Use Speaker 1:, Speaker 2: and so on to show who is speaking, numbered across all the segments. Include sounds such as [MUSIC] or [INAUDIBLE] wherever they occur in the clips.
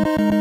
Speaker 1: Is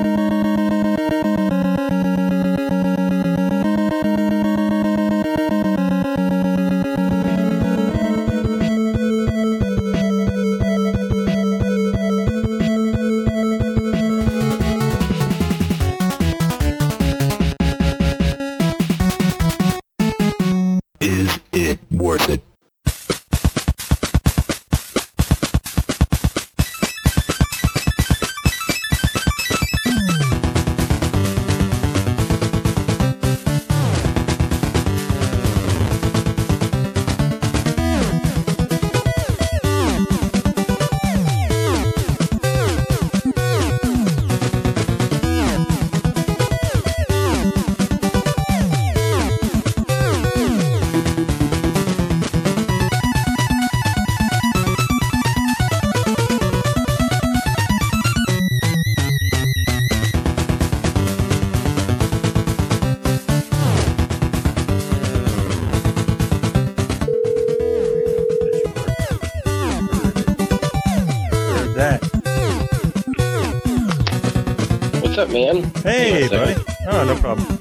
Speaker 2: up, man?
Speaker 3: Hey,
Speaker 2: Hang
Speaker 3: buddy. Oh, no problem.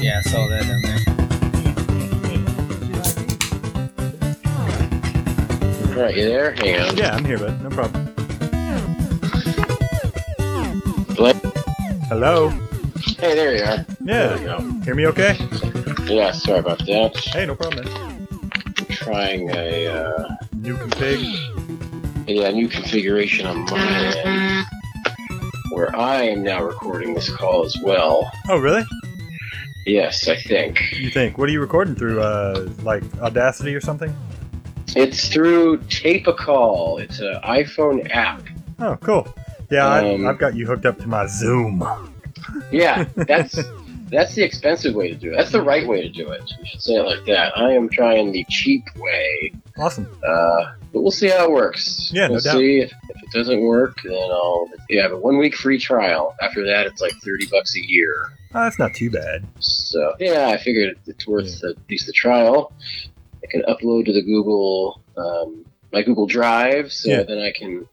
Speaker 4: Yeah, I saw that down there.
Speaker 2: All right, you there? Hang on.
Speaker 3: Yeah, I'm here, bud. No problem.
Speaker 2: Blake?
Speaker 3: Hello.
Speaker 2: Hey, there you are.
Speaker 3: Yeah.
Speaker 2: There we go.
Speaker 3: Hear me okay?
Speaker 2: Yeah, sorry about that.
Speaker 3: Hey, no problem, man.
Speaker 2: I'm trying a uh,
Speaker 3: New config.
Speaker 2: yeah new configuration on my end, where I am now recording this call as well.
Speaker 3: Oh, really?
Speaker 2: Yes, I think
Speaker 3: You think? What are you recording through? Uh, like Audacity or something?
Speaker 2: it's through Tape a Call. It's an iPhone app.
Speaker 3: Oh, cool. Yeah,
Speaker 2: Um,
Speaker 3: I, I've got you hooked up to my Zoom.
Speaker 2: Yeah, [LAUGHS] that's that's the expensive way to do it. That's the right way to do it. We should say it like that. I am trying the cheap way.
Speaker 3: Awesome.
Speaker 2: Uh, but we'll see how it works.
Speaker 3: Yeah, no
Speaker 2: we'll
Speaker 3: doubt.
Speaker 2: see if, if it doesn't work, then I'll yeah, have a one week free trial. After that, it's like thirty bucks a year.
Speaker 3: Oh, that's not too bad.
Speaker 2: So yeah, I figured it's worth at least the trial. I can upload to the Google um, my Google Drive, so
Speaker 3: Yeah.
Speaker 2: then I can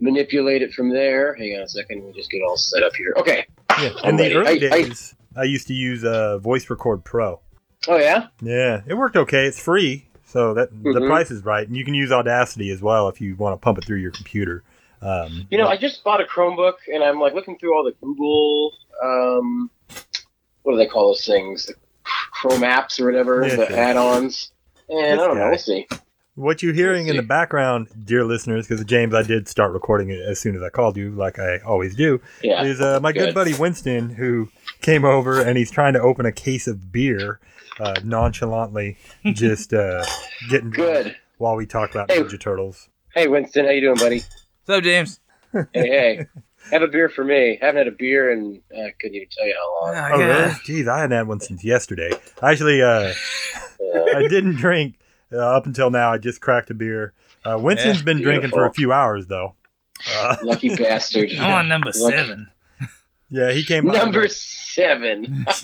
Speaker 2: manipulate it from there. Hang on a second, me just get all set up here. Okay.
Speaker 3: Yeah.
Speaker 2: I'm
Speaker 3: In the
Speaker 2: ready.
Speaker 3: early
Speaker 2: I-
Speaker 3: days, I used to use uh, Voice Record Pro.
Speaker 2: Oh yeah.
Speaker 3: Yeah, it worked okay. It's free, so that the
Speaker 2: Mhm.
Speaker 3: price is right, and you can use Audacity as well if you want to pump it through your computer. Um,
Speaker 2: You know, I just bought a Chromebook, and I'm like looking through all the Google, um, what do they call those things? The Chrome apps or whatever,
Speaker 3: Yeah,
Speaker 2: the add-ons. And I don't know.
Speaker 3: guy.
Speaker 2: We'll see.
Speaker 3: What you're hearing in the background, dear listeners, because James, I did start recording it as soon as I called you, like I always do,
Speaker 2: Yeah.
Speaker 3: is uh, my good.
Speaker 2: good.
Speaker 3: buddy Winston, who came over and he's trying to open a case of beer, uh, nonchalantly, [LAUGHS] just uh, getting
Speaker 2: Good.
Speaker 3: while we talk about
Speaker 2: Hey.
Speaker 3: Ninja Turtles.
Speaker 2: Hey, Winston, how you doing, buddy?
Speaker 4: What's up, James? [LAUGHS]
Speaker 2: hey, hey. Have a beer for me. Haven't had a beer in uh, couldn't even tell you how long.
Speaker 3: Oh, really? Jeez, I hadn't had one since yesterday. Actually, uh, [LAUGHS]
Speaker 2: Uh,
Speaker 3: I didn't drink uh, up until now. I just cracked a beer. Uh, Winston's
Speaker 4: Yeah,
Speaker 3: been drinking for a few hours though. Uh, [LAUGHS]
Speaker 2: lucky bastard.
Speaker 4: I'm on number
Speaker 2: Look.
Speaker 4: seven.
Speaker 3: yeah, he came by.
Speaker 2: Number seven. [LAUGHS]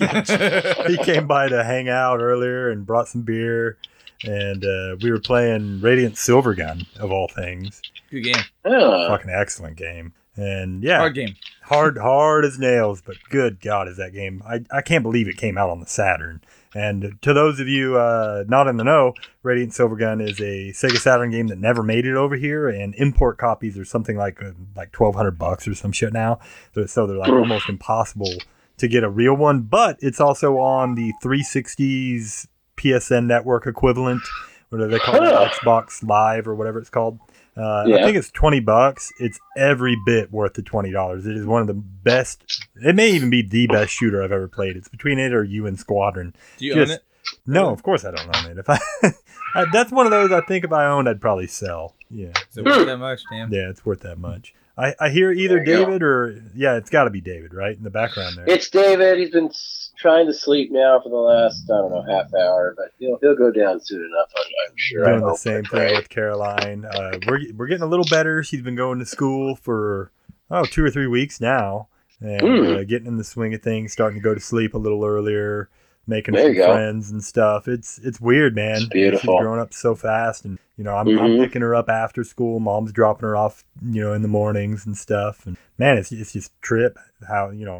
Speaker 3: he came by to hang out earlier and brought some beer, and uh, we were playing Radiant Silvergun of all things.
Speaker 4: Good game.
Speaker 2: Oh,
Speaker 3: Fucking excellent game. And yeah,
Speaker 4: Hard game.
Speaker 3: hard, hard as nails. But good God, is that game? I, I can't believe it came out on the Saturn. And to those of you uh, not in the know, Radiant Silvergun is a Sega Saturn game that never made it over here, and import copies are something like uh, like twelve hundred bucks or some shit now. So, so they're like almost impossible to get a real one. But it's also on the 360s PSN network equivalent. What do they call it? Xbox Live or whatever it's called. Uh, I think it's twenty bucks. It's every bit worth the twenty dollars. It is one of the best. It may even be the best shooter I've ever played. It's between it or U.N. Squadron.
Speaker 4: Do you
Speaker 3: Just-
Speaker 4: own it?
Speaker 3: No, of course I don't own it. If I, [LAUGHS] I that's one of those I think if I owned, I'd probably sell. Yeah,
Speaker 4: Is it worth that much, damn?
Speaker 3: yeah, it's worth that much. I, I hear either
Speaker 2: There you go.
Speaker 3: David or yeah, it's got to be David, right in the background there.
Speaker 2: it's David. He's been s- trying to sleep now for the last I don't know half hour, but he'll he'll go down soon enough. I'm, I'm sure.
Speaker 3: Doing the same thing with Caroline. Uh, we're we're getting a little better. She's been going to school for oh two or three weeks now, and
Speaker 2: Mm.
Speaker 3: uh, getting in the swing of things. Starting to go to sleep a little earlier. making some friends and stuff. It's it's weird, man.
Speaker 2: It's beautiful.
Speaker 3: She's growing up so fast, and you know, I'm, I'm
Speaker 2: Mhm.
Speaker 3: picking her up after school. Mom's dropping her off, you know, in the mornings and stuff. And man, it's it's just trip how you know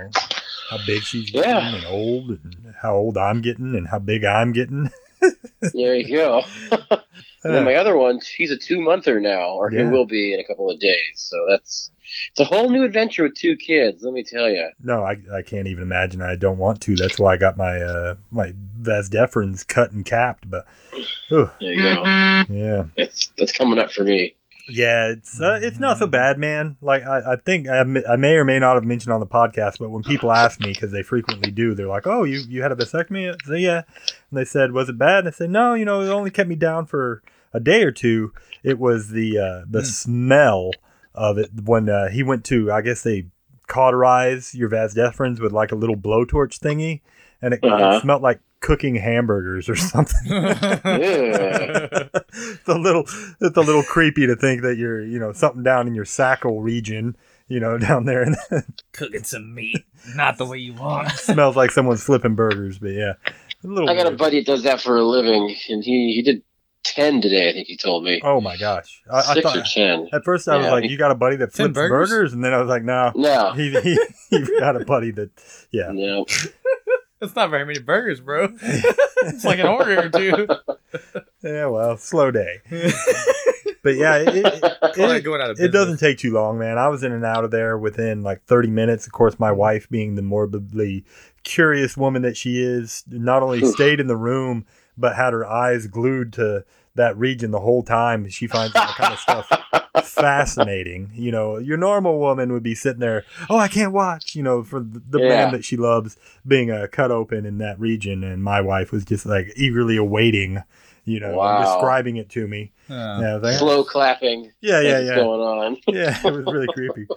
Speaker 3: how big she's getting
Speaker 2: Yeah.
Speaker 3: and old, and how old I'm getting, and how big I'm getting. [LAUGHS]
Speaker 2: There you go. [LAUGHS] And then my other one, she's a two monther now, or he will be in a couple of days. So that's it's a whole new adventure with two kids. Let me tell you.
Speaker 3: No, I, I can't even imagine. I don't want to. That's why I got my uh, my Vas deferens cut and capped. But ugh, [SIGHS]
Speaker 2: There you go.
Speaker 3: yeah,
Speaker 2: That's that's coming up for me.
Speaker 3: Yeah, it's uh, it's not so bad, man. Like I, I think I may or may not have mentioned on the podcast, but when people ask me because they frequently do, they're like, "Oh, you you had a vasectomy?" I say, "Yeah," and they said, "Was it bad?" And I said, "No, you know, it only kept me down for a day or two. It was the uh, the
Speaker 4: Hmm.
Speaker 3: smell of it when uh, he went to. I guess they cauterize your vas deferens with like a little blowtorch thingy, and it,
Speaker 2: Uh-huh.
Speaker 3: it smelled like cooking hamburgers or something. [LAUGHS]
Speaker 2: Yeah. [LAUGHS]
Speaker 3: it's a little it's a little creepy to think that you're you know something down in your sackle region you know [LAUGHS] down there and
Speaker 4: Cooking some meat, not the way you want.
Speaker 3: smells like someone's flipping burgers but yeah a little
Speaker 2: I got a buddy that does that for a living, and he he did ten today. I think he told me
Speaker 3: oh my gosh I, I
Speaker 2: six or ten.
Speaker 3: at first I was
Speaker 2: Yeah.
Speaker 3: like you got a buddy that flips burgers?
Speaker 4: burgers?
Speaker 3: and then I was like no
Speaker 2: No,
Speaker 3: he, he, he got a buddy that yeah
Speaker 2: no.
Speaker 4: That's not very many burgers, bro. [LAUGHS] it's like an order or two. [LAUGHS]
Speaker 3: yeah well slow day [LAUGHS] but yeah it, it, it-
Speaker 4: it going out of
Speaker 3: It doesn't take too long, man. I was in and out of there within like 30 minutes. Of course, my wife, being the morbidly curious woman that she is, not only stayed in the room, but had her eyes glued to that region the whole time. She finds that kind of stuff [LAUGHS] fascinating. You know, your normal woman would be sitting there, oh, I can't watch, you know, for the, the
Speaker 2: Yeah.
Speaker 3: man that she loves being uh, cut open in that region. And my wife was just like eagerly awaiting, you know,
Speaker 2: Wow.
Speaker 3: describing it to me.
Speaker 4: Oh.
Speaker 3: Yeah, like,
Speaker 2: Slow clapping.
Speaker 3: yeah, yeah, yeah
Speaker 2: Going on. [LAUGHS]
Speaker 3: yeah, it was really creepy.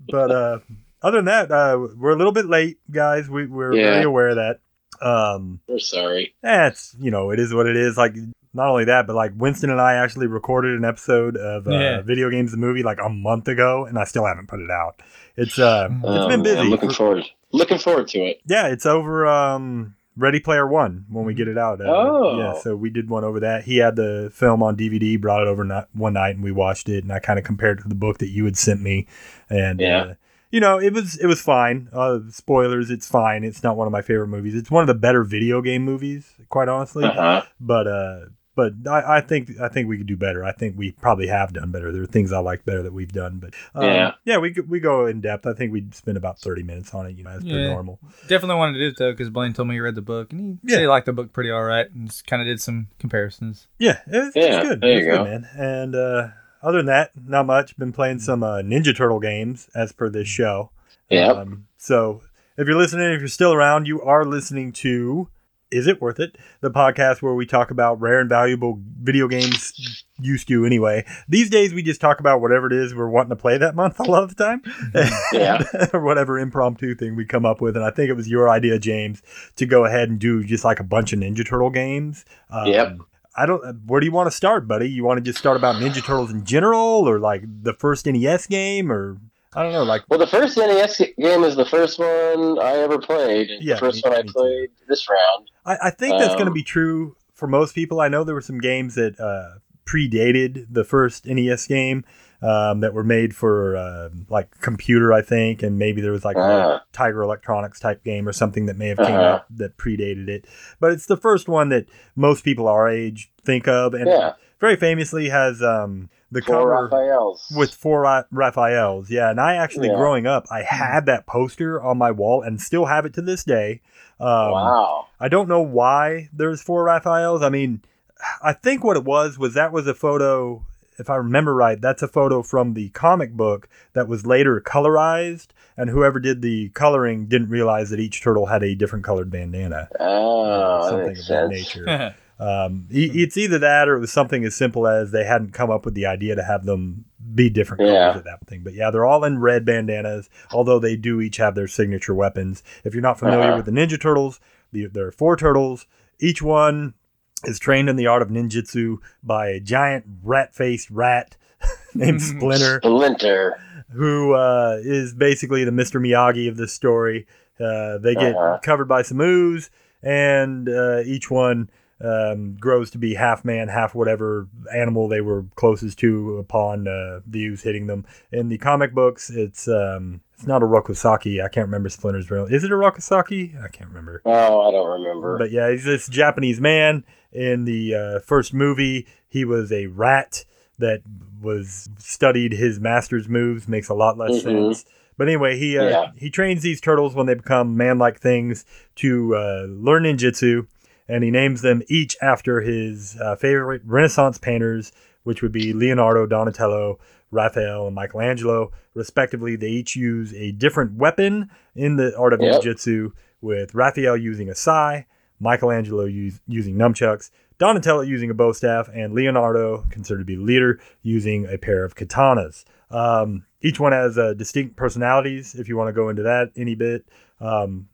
Speaker 3: But uh, other than that, uh, we're a little bit late, guys. We, we're
Speaker 2: Yeah.
Speaker 3: very aware of that. Um,
Speaker 2: We're sorry.
Speaker 3: that's you know, it is what it is. Like not only that, but like Winston and I actually recorded an episode of uh,
Speaker 4: Yeah.
Speaker 3: video games the movie like a month ago, and I still haven't put it out. It's uh, it's
Speaker 2: Um,
Speaker 3: been busy.
Speaker 2: I'm looking
Speaker 3: For-
Speaker 2: forward. Looking forward to it.
Speaker 3: yeah, it's over um Ready Player One when we get it out. Uh,
Speaker 2: Oh.
Speaker 3: yeah. So we did one over that. He had the film on DVD, brought it over ni- one night, and we watched it. And I kind of compared it to the book that you had sent me, and
Speaker 2: Yeah.
Speaker 3: uh, you know, it was it was fine. Uh, spoilers, it's fine. It's not one of my favorite movies. It's one of the better video game movies, quite honestly.
Speaker 2: Uh-huh.
Speaker 3: But uh, but I, I think I think we could do better. I think we probably have done better. There are things I like better that we've done, but um,
Speaker 2: Yeah.
Speaker 3: yeah, we go- we go in depth. I think we'd spend about thirty minutes on it, you know, as per
Speaker 4: Yeah.
Speaker 3: normal.
Speaker 4: Definitely wanted to do it though, because Blaine told me he read the book and he
Speaker 3: Yeah.
Speaker 4: said he liked the book pretty all right, and just kind of did some comparisons.
Speaker 3: Yeah, it's,
Speaker 2: Yeah,
Speaker 3: it's good.
Speaker 2: there you
Speaker 3: good,
Speaker 2: go.
Speaker 3: man. And uh, other than that, not much. Been playing some uh, Ninja Turtle games as per this show.
Speaker 2: Yep.
Speaker 3: Um, so if you're listening, if you're still around, you are listening to Is It Worth It? The podcast where we talk about rare and valuable video games. Used to anyway. These days we just talk about whatever it is we're wanting to play that month a lot of the time. [LAUGHS]
Speaker 2: Yeah. [LAUGHS]
Speaker 3: or whatever impromptu thing we come up with. And I think it was your idea, James, to go ahead and do just like a bunch of Ninja Turtle games. Um,
Speaker 2: Yep.
Speaker 3: I don't. Where do you want to start, buddy? You want to just start about Ninja Turtles in general, or like the first NES game, or I don't know, like
Speaker 2: Well, the first NES game is the first one I ever played.
Speaker 3: Yeah,
Speaker 2: the first
Speaker 3: me-
Speaker 2: one I
Speaker 3: me too.
Speaker 2: played this round.
Speaker 3: I, I think that's going to
Speaker 2: Um,
Speaker 3: be true for most people. I know there were some games that uh, predated the first NES game um, that were made for uh, like computer, I think, and maybe there was like a
Speaker 2: Ah.
Speaker 3: Tiger Electronics type game or something that may have came
Speaker 2: Uh-huh.
Speaker 3: out that predated it. But it's the first one that most people our age think of, and
Speaker 2: Yeah.
Speaker 3: very famously has um, the
Speaker 2: Four
Speaker 3: cover
Speaker 2: Raphaels.
Speaker 3: with four Ra- Raphaels. Yeah, and I actually
Speaker 2: Yeah.
Speaker 3: growing up, I had that poster on my wall and still have it to this day. Um,
Speaker 2: wow.
Speaker 3: I don't know why there's four Raphaels. I mean, I think what it was was that was a photo. If I remember right, that's a photo from the comic book that was later colorized, and whoever did the coloring didn't realize that each turtle had a different colored bandana.
Speaker 2: Oh, that
Speaker 3: something
Speaker 2: makes
Speaker 3: of that nature. [LAUGHS] Um, e- it's either that or it was something as simple as they hadn't come up with the idea to have them be different colors
Speaker 2: Yeah.
Speaker 3: at that thing. But yeah, they're all in red bandanas, although they do each have their signature weapons. If you're not familiar
Speaker 2: Uh-huh.
Speaker 3: with the Ninja Turtles, the, there are four turtles. Each one is trained in the art of ninjutsu by a giant rat-faced rat [LAUGHS] named Splinter
Speaker 2: Splinter.
Speaker 3: who uh, is basically the Mr. Miyagi of this story. Uh, they get
Speaker 2: Uh-huh.
Speaker 3: covered by some ooze. and uh, each one um, grows to be half man, half whatever animal they were closest to upon uh, the ooze hitting them. In the comic books, it's um, it's not Oroku Saki. I can't remember Splinter's real. Is it Oroku Saki? I can't remember.
Speaker 2: Oh, I don't remember.
Speaker 3: But yeah, he's this Japanese man. In the uh, first movie, he was a rat that was studied his master's moves. Makes a lot less
Speaker 2: Mhm.
Speaker 3: sense. But anyway, he uh,
Speaker 2: Yeah.
Speaker 3: he trains these turtles when they become man-like things to uh, learn ninjutsu, and he names them each after his uh, favorite Renaissance painters, which would be Leonardo, Donatello, Raphael, and Michelangelo, respectively. They each use a different weapon in the art of
Speaker 2: Yep.
Speaker 3: ninjutsu, with Raphael using a sai, Michelangelo use, using nunchucks, Donatello using a bo staff, and Leonardo, considered to be the leader, using a pair of katanas. Um, each one has uh, distinct personalities, if you want to go into that any bit. Um,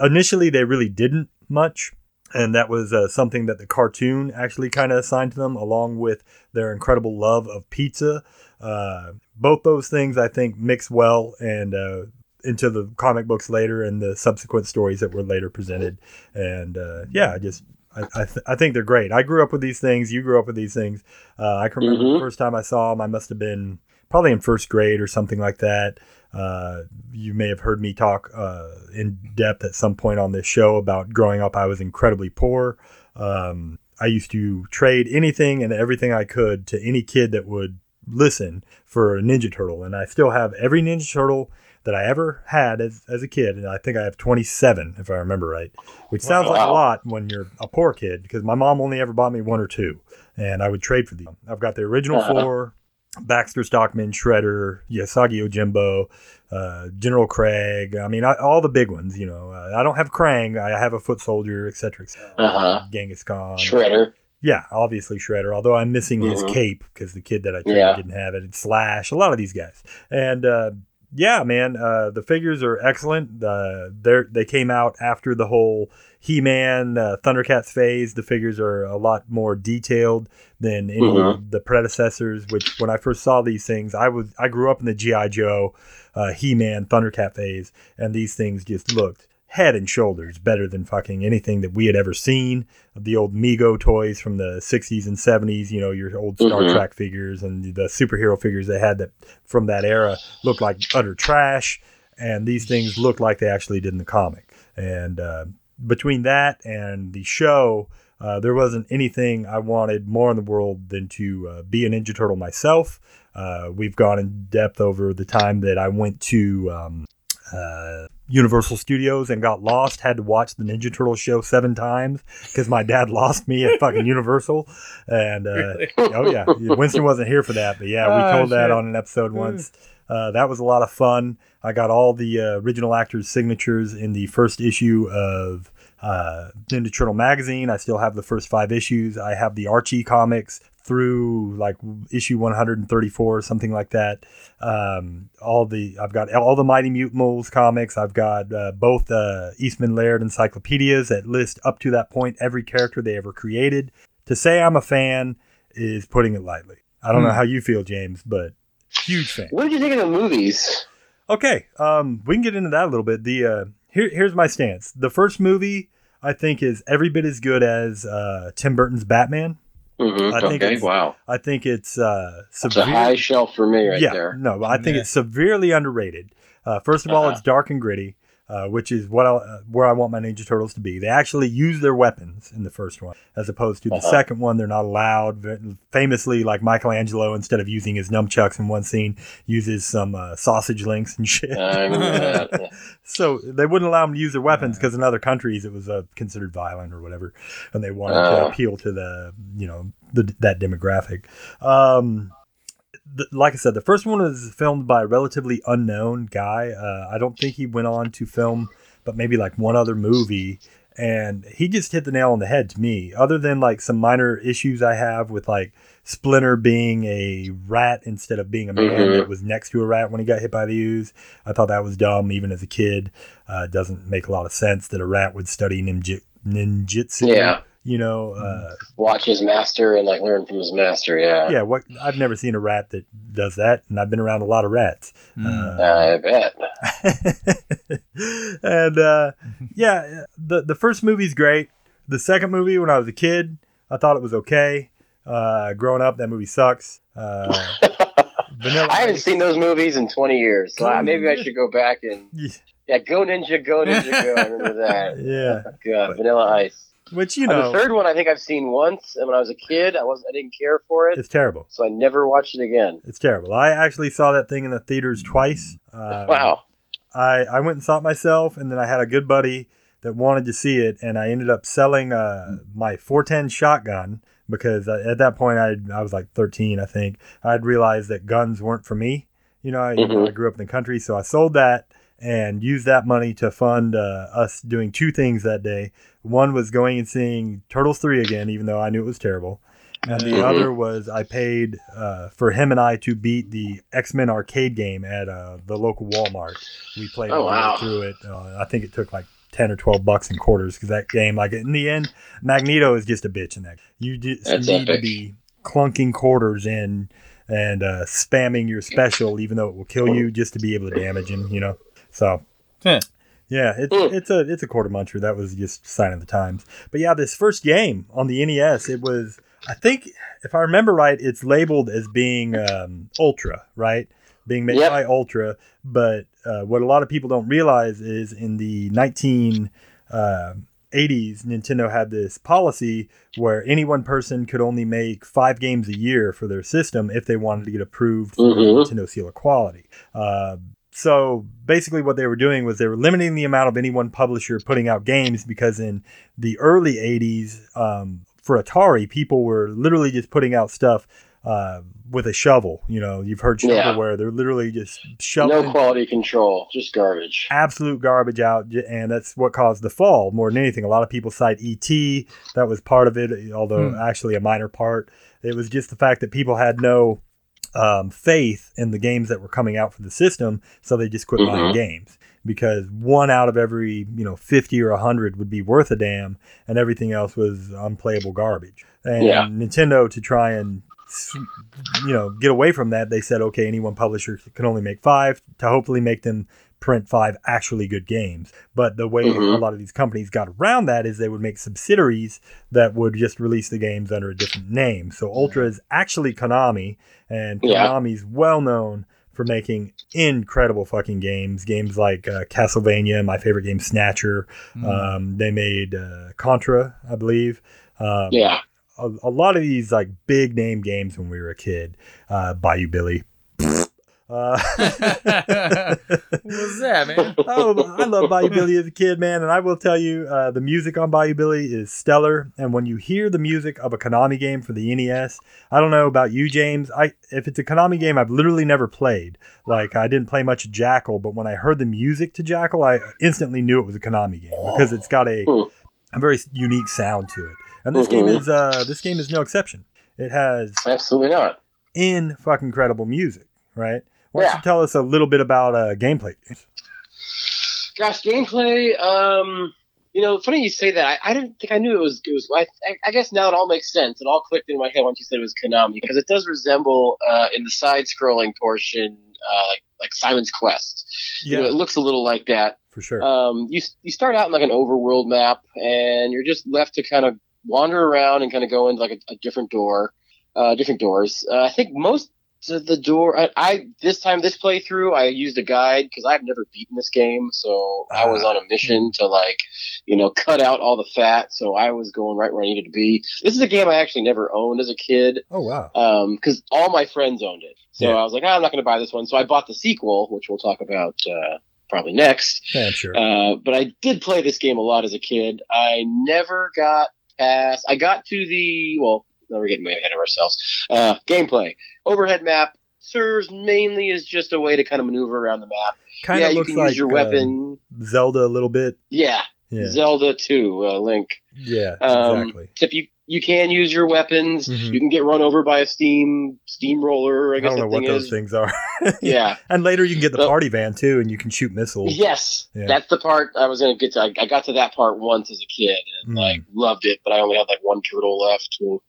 Speaker 3: initially, they really didn't much, and that was uh, something that the cartoon actually kind of assigned to them, along with their incredible love of pizza. Uh, both those things, I think, mix well and uh, into the comic books later and the subsequent stories that were later presented. And uh, yeah, I just I I, th- I think they're great. I grew up with these things. You grew up with these things. Uh, I can remember the
Speaker 2: Mhm.
Speaker 3: first time I saw them. I must have been probably in first grade or something like that. Uh, you may have heard me talk uh, in depth at some point on this show about growing up. I was incredibly poor. Um, I used to trade anything and everything I could to any kid that would listen for a Ninja Turtle, and I still have every Ninja Turtle that I ever had as, as a kid, and I think I have 27 if I remember right, which sounds like a lot when you're a poor kid because my mom only ever bought me one or two, and I would trade for them. I've got the original
Speaker 2: Uh-huh.
Speaker 3: four. Baxter Stockman, Shredder, Usagi Yojimbo, uh, General Craig. I mean, I, all the big ones. You know, uh, I don't have Krang. I have a Foot Soldier, etc. etc.
Speaker 2: Uh-huh.
Speaker 3: Genghis Khan.
Speaker 2: Shredder.
Speaker 3: Yeah, obviously Shredder. Although I'm missing his
Speaker 2: Mhm.
Speaker 3: cape because the kid that I
Speaker 2: Yeah.
Speaker 3: didn't have it. And Slash, a lot of these guys. And uh, yeah, man, uh, the figures are excellent. Uh, they they came out after the whole He-Man, uh, Thundercats phase. The figures are a lot more detailed than any
Speaker 2: Mhm.
Speaker 3: of the predecessors. Which when I first saw these things, I was I grew up in the GI Joe, uh, He-Man, Thundercat phase, and these things just looked head and shoulders better than fucking anything that we had ever seen the old Mego toys from the 60s and 70s, you know, your old Star
Speaker 2: Mhm.
Speaker 3: Trek figures and the superhero figures they had that from that era looked like utter trash. And these things looked like they actually did in the comic. And uh, between that and the show, uh, there wasn't anything I wanted more in the world than to uh, be a Ninja Turtle myself. Uh, we've gone in depth over the time that I went to um, uh, Universal Studios and got lost. Had to watch the Ninja Turtle show seven times because my dad [LAUGHS] lost me at fucking Universal. And uh,
Speaker 4: Really?
Speaker 3: oh yeah, Winston wasn't here for that, but yeah, we
Speaker 4: Oh,
Speaker 3: told that on an episode once. Uh, that was a lot of fun. I got all the uh, original actors' signatures in the first issue of uh, Ninja Turtle magazine. I still have the first five issues. I have the Archie comics through like issue 134 or something like that. Um, all the I've got all the Mighty Mutants comics. I've got uh, both uh, Eastman Laird encyclopedias that list up to that point every character they ever created. To say I'm a fan is putting it lightly. I don't know
Speaker 4: Hmm.
Speaker 3: how you feel, James, but huge fan.
Speaker 2: What did you think of the movies?
Speaker 3: Okay, um, we can get into that a little bit. The uh, here, here's my stance. The first movie I think is every bit as good as uh, Tim Burton's Batman.
Speaker 2: Mhm.
Speaker 3: I think
Speaker 2: okay,
Speaker 3: it's-
Speaker 2: wow.
Speaker 3: I think it's uh,
Speaker 2: It's a high shelf for me right
Speaker 3: yeah,
Speaker 2: there.
Speaker 3: no, I think
Speaker 4: Yeah.
Speaker 3: it's severely underrated. Uh, first of all,
Speaker 2: Uh-huh.
Speaker 3: it's dark and gritty, uh, which is what I, uh, where I want my Ninja Turtles to be. They actually use their weapons in the first one, as opposed to the
Speaker 2: Uh-huh.
Speaker 3: second one. They're not allowed. Famously, like Michelangelo, instead of using his nunchucks in one scene, uses some uh, sausage links and [LAUGHS] shit.
Speaker 2: That. [LAUGHS]
Speaker 3: So they wouldn't allow them to use their weapons because in other countries it was uh, considered violent or whatever, and they wanted to appeal to the you know the, that demographic. Um, like I said, the first one was filmed by a relatively unknown guy. Uh, I don't think he went on to film, but maybe like one other movie. And he just hit the nail on the head to me. Other than like some minor issues I have with like Splinter being a rat instead of being a man
Speaker 2: Mhm.
Speaker 3: that was next to a rat when he got hit by the ooze, I thought that was dumb even as a kid. Uh, it doesn't make a lot of sense that a rat would study ninja, ninjutsu.
Speaker 2: Yeah.
Speaker 3: You know, uh,
Speaker 2: Watch his master and like learn from his master. Yeah.
Speaker 3: yeah. What I've never seen a rat that does that, and I've been around a lot of rats.
Speaker 4: Mm.
Speaker 3: Uh,
Speaker 2: I bet. [LAUGHS]
Speaker 3: and uh, yeah, the the first movie's great. The second movie, when I was a kid, I thought it was okay. Uh, growing up, that movie sucks. Uh, [LAUGHS] Vanilla
Speaker 2: I haven't
Speaker 3: Ice-
Speaker 2: seen those movies in 20 years, so I- maybe I should go back and [LAUGHS] yeah, Go Ninja, Go Ninja, Go. I remember that.
Speaker 3: yeah,
Speaker 2: God, Vanilla Ice.
Speaker 3: Which you
Speaker 2: Uh,
Speaker 3: know,
Speaker 2: the third one I think I've seen once, and when I was a kid, I was I didn't care for it,
Speaker 3: it's terrible.
Speaker 2: so I never watched it again.
Speaker 3: It's terrible. I actually saw that thing in the theaters twice. Uh,
Speaker 2: wow.
Speaker 3: I, I went and saw it myself, and then I had a good buddy that wanted to see it, and I ended up selling uh, my 410 shotgun because I, at that point I I was like 13, I think. I'd realized that guns weren't for me. You know, I, you know,
Speaker 2: Mhm.
Speaker 3: I grew up in the country, so I sold that and used that money to fund uh, us doing two things that day. One was going and seeing Turtles 3 again, even though I knew it was terrible. And the
Speaker 2: Mhm.
Speaker 3: other was I paid uh, for him and I to beat the X Men arcade game at uh, the local Walmart. We played
Speaker 2: Oh,
Speaker 3: all the way
Speaker 2: wow.
Speaker 3: through it. Uh, I think it took like ten or twelve bucks in quarters because that game, like in the end, Magneto is just a bitch in that. You just
Speaker 2: That's
Speaker 3: need to be clunking quarters in and uh, spamming your special, even though it will kill you, just to be able to damage him. You know, so.
Speaker 4: Huh.
Speaker 3: Yeah, it's
Speaker 2: Hmm.
Speaker 3: it's a it's a quarter muncher. That was just sign of the times. But yeah, this first game on the NES, it was I think if I remember right, it's labeled as being um, Ultra, right? Being made
Speaker 2: Yep.
Speaker 3: by Ultra. But uh, what a lot of people don't realize is in the 19 uh, 80s, Nintendo had this policy where any one person could only make five games a year for their system if they wanted to get approved for the
Speaker 2: Mhm.
Speaker 3: Nintendo Seal of Quality. Uh, so basically, what they were doing was they were limiting the amount of any one publisher putting out games because in the early 80s, um, for Atari, people were literally just putting out stuff uh, with a shovel. You know, you've heard
Speaker 2: Yeah.
Speaker 3: They're literally just shoveling
Speaker 2: No quality control, just garbage.
Speaker 3: absolute garbage out, and that's what caused the fall more than anything. A lot of people cite ET, that was part of it, although
Speaker 4: Hmm.
Speaker 3: actually a minor part. It was just the fact that people had no um, faith in the games that were coming out for the system, so they just quit buying
Speaker 2: Mhm.
Speaker 3: games because one out of every you know 50 or 100 would be worth a damn, and everything else was unplayable garbage. And
Speaker 2: Yeah.
Speaker 3: Nintendo to try and you know get away from that, they said okay, any one publisher can only make five to hopefully make them print five actually good games. But the way
Speaker 2: Mhm.
Speaker 3: a lot of these companies got around that is they would make subsidiaries that would just release the games under a different name. So Ultra is actually Konami, and
Speaker 2: Yeah.
Speaker 3: Konami's well known for making incredible fucking games. Games like uh, Castlevania, my favorite game, Snatcher.
Speaker 4: Mm.
Speaker 3: Um, they made uh, Contra, I believe. Um,
Speaker 2: Yeah.
Speaker 3: a, a lot of these like big name games when we were a kid. Uh, Bayou Billy. Uh, [LAUGHS]
Speaker 4: What's that, man? [LAUGHS]
Speaker 3: oh, I love Bayou Billy as a kid, man, and I will tell you, uh, the music on Bayou Billy is stellar. And when you hear the music of a Konami game for the NES, I don't know about you, James. I if it's a Konami game, I've literally never played. Like I didn't play much Jackal, but when I heard the music to Jackal, I instantly knew it was a Konami game because it's got a
Speaker 2: Hmm.
Speaker 3: a very unique sound to it. And this game
Speaker 2: Mhm.
Speaker 3: is uh, this game is no exception. It has
Speaker 2: Absolutely not.
Speaker 3: in fucking incredible music, right? Why don't
Speaker 2: Yeah.
Speaker 3: you tell us a little bit about uh, gameplay?
Speaker 2: Gosh, gameplay. Um, you know, funny you say that. I, I didn't think I knew it was. It was. I, I guess now it all makes sense. It all clicked in my head once you said it was Konami because it does resemble uh, in the side-scrolling portion, uh, like like Simon's Quest. You know,
Speaker 3: Yeah,
Speaker 2: it looks a little like that.
Speaker 3: for sure.
Speaker 2: Um, you you start out in like an overworld map, and you're just left to kind of wander around and kind of go into like a, a different door, uh, different doors. Uh, I think most of the door. I, I this time this playthrough I used a guide because I've never beaten this game, so I was
Speaker 3: Ah.
Speaker 2: on a mission to like you know cut out all the fat. So I was going right where I needed to be. This is a game I actually never owned as a kid
Speaker 3: oh wow.
Speaker 2: because all my friends owned it. So
Speaker 3: Yeah.
Speaker 2: I was like, "Ah, I'm not going to buy this one. So I bought the sequel, which we'll talk about uh, probably next.
Speaker 3: Yeah, sure.
Speaker 2: Uh, but I did play this game a lot as a kid. I never got past. I got to the well. We're getting way ahead of ourselves. Uh, gameplay overhead map serves mainly as just a way to kind of maneuver around the map.
Speaker 3: kind
Speaker 2: yeah,
Speaker 3: of
Speaker 2: you can
Speaker 3: like
Speaker 2: use your
Speaker 3: um,
Speaker 2: weapon.
Speaker 3: Zelda a little bit.
Speaker 2: yeah,
Speaker 3: Yeah,
Speaker 2: Zelda 2, uh, Link.
Speaker 3: yeah,
Speaker 2: Um,
Speaker 3: exactly.
Speaker 2: Except you you can use your weapons.
Speaker 3: Mhm.
Speaker 2: You can get run over by a steam steamroller. I
Speaker 3: I
Speaker 2: guess
Speaker 3: don't know what those
Speaker 2: is.
Speaker 3: things are. [LAUGHS]
Speaker 2: Yeah.
Speaker 3: and later you can get the
Speaker 2: So-
Speaker 3: party van too, and you can shoot missiles.
Speaker 2: Yes,
Speaker 3: Yeah.
Speaker 2: that's the part I was gonna get to. I, I got to that part once as a kid and
Speaker 3: Mm.
Speaker 2: like loved it, but I only had like one turtle left. We'll,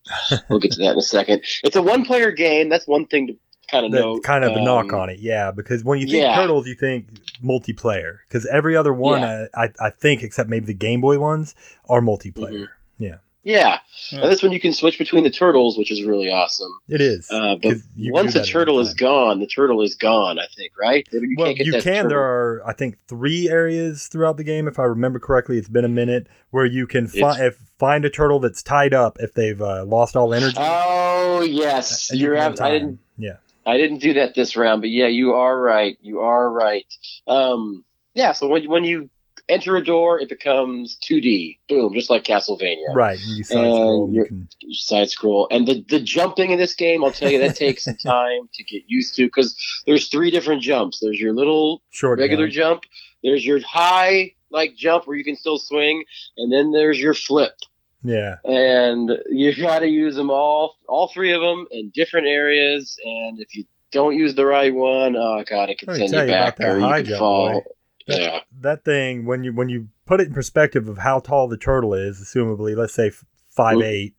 Speaker 2: we'll get to that in a second. It's a one-player game. That's one thing to kind of know.
Speaker 3: kind of a
Speaker 2: Um,
Speaker 3: knock on it, yeah. Because when you think
Speaker 2: yeah.
Speaker 3: turtles, you think multiplayer. Because every other one, uh, I, I think, except maybe the Game Boy ones, are multiplayer.
Speaker 2: Mhm.
Speaker 3: Yeah,
Speaker 2: Yeah,
Speaker 4: Yeah.
Speaker 2: and this one you can switch between the turtles, which is really awesome.
Speaker 3: it is.
Speaker 2: Uh, but
Speaker 3: 'Cause you can
Speaker 2: once
Speaker 3: a
Speaker 2: turtle is gone, the turtle is gone. I think, right? You
Speaker 3: well,
Speaker 2: can't get
Speaker 3: you can.
Speaker 2: turtle.
Speaker 3: There are, I think, three areas throughout the game, if I remember correctly. It's been a minute where you can
Speaker 2: It's-
Speaker 3: find if, find a turtle that's tied up if they've uh, lost all energy.
Speaker 2: Oh yes,
Speaker 3: you
Speaker 2: you're. ab- I didn't.
Speaker 3: Yeah.
Speaker 2: I didn't do that this round, but yeah, you are right. You are right. Um, yeah. So when when you enter a door, it becomes 2D. Boom, just like Castlevania.
Speaker 3: Right. You side scroll.
Speaker 2: And
Speaker 3: You can.
Speaker 2: Side scroll, and the the jumping in this game, I'll tell you, that takes some [LAUGHS] time to get used to because there's three different jumps. There's your little
Speaker 3: Short
Speaker 2: regular
Speaker 3: jump.
Speaker 2: jump. There's your high like jump where you can still swing, and then there's your flip.
Speaker 3: Yeah.
Speaker 2: And you got to use them all, all three of them in different areas. And if you don't use the right one, oh god, it can send you
Speaker 3: you
Speaker 2: back,
Speaker 3: that
Speaker 2: or you can fall.
Speaker 3: boy. That-
Speaker 2: Yeah,
Speaker 3: that thing when you when you put it in perspective of how tall the turtle is, assumably, let's say f- five eight,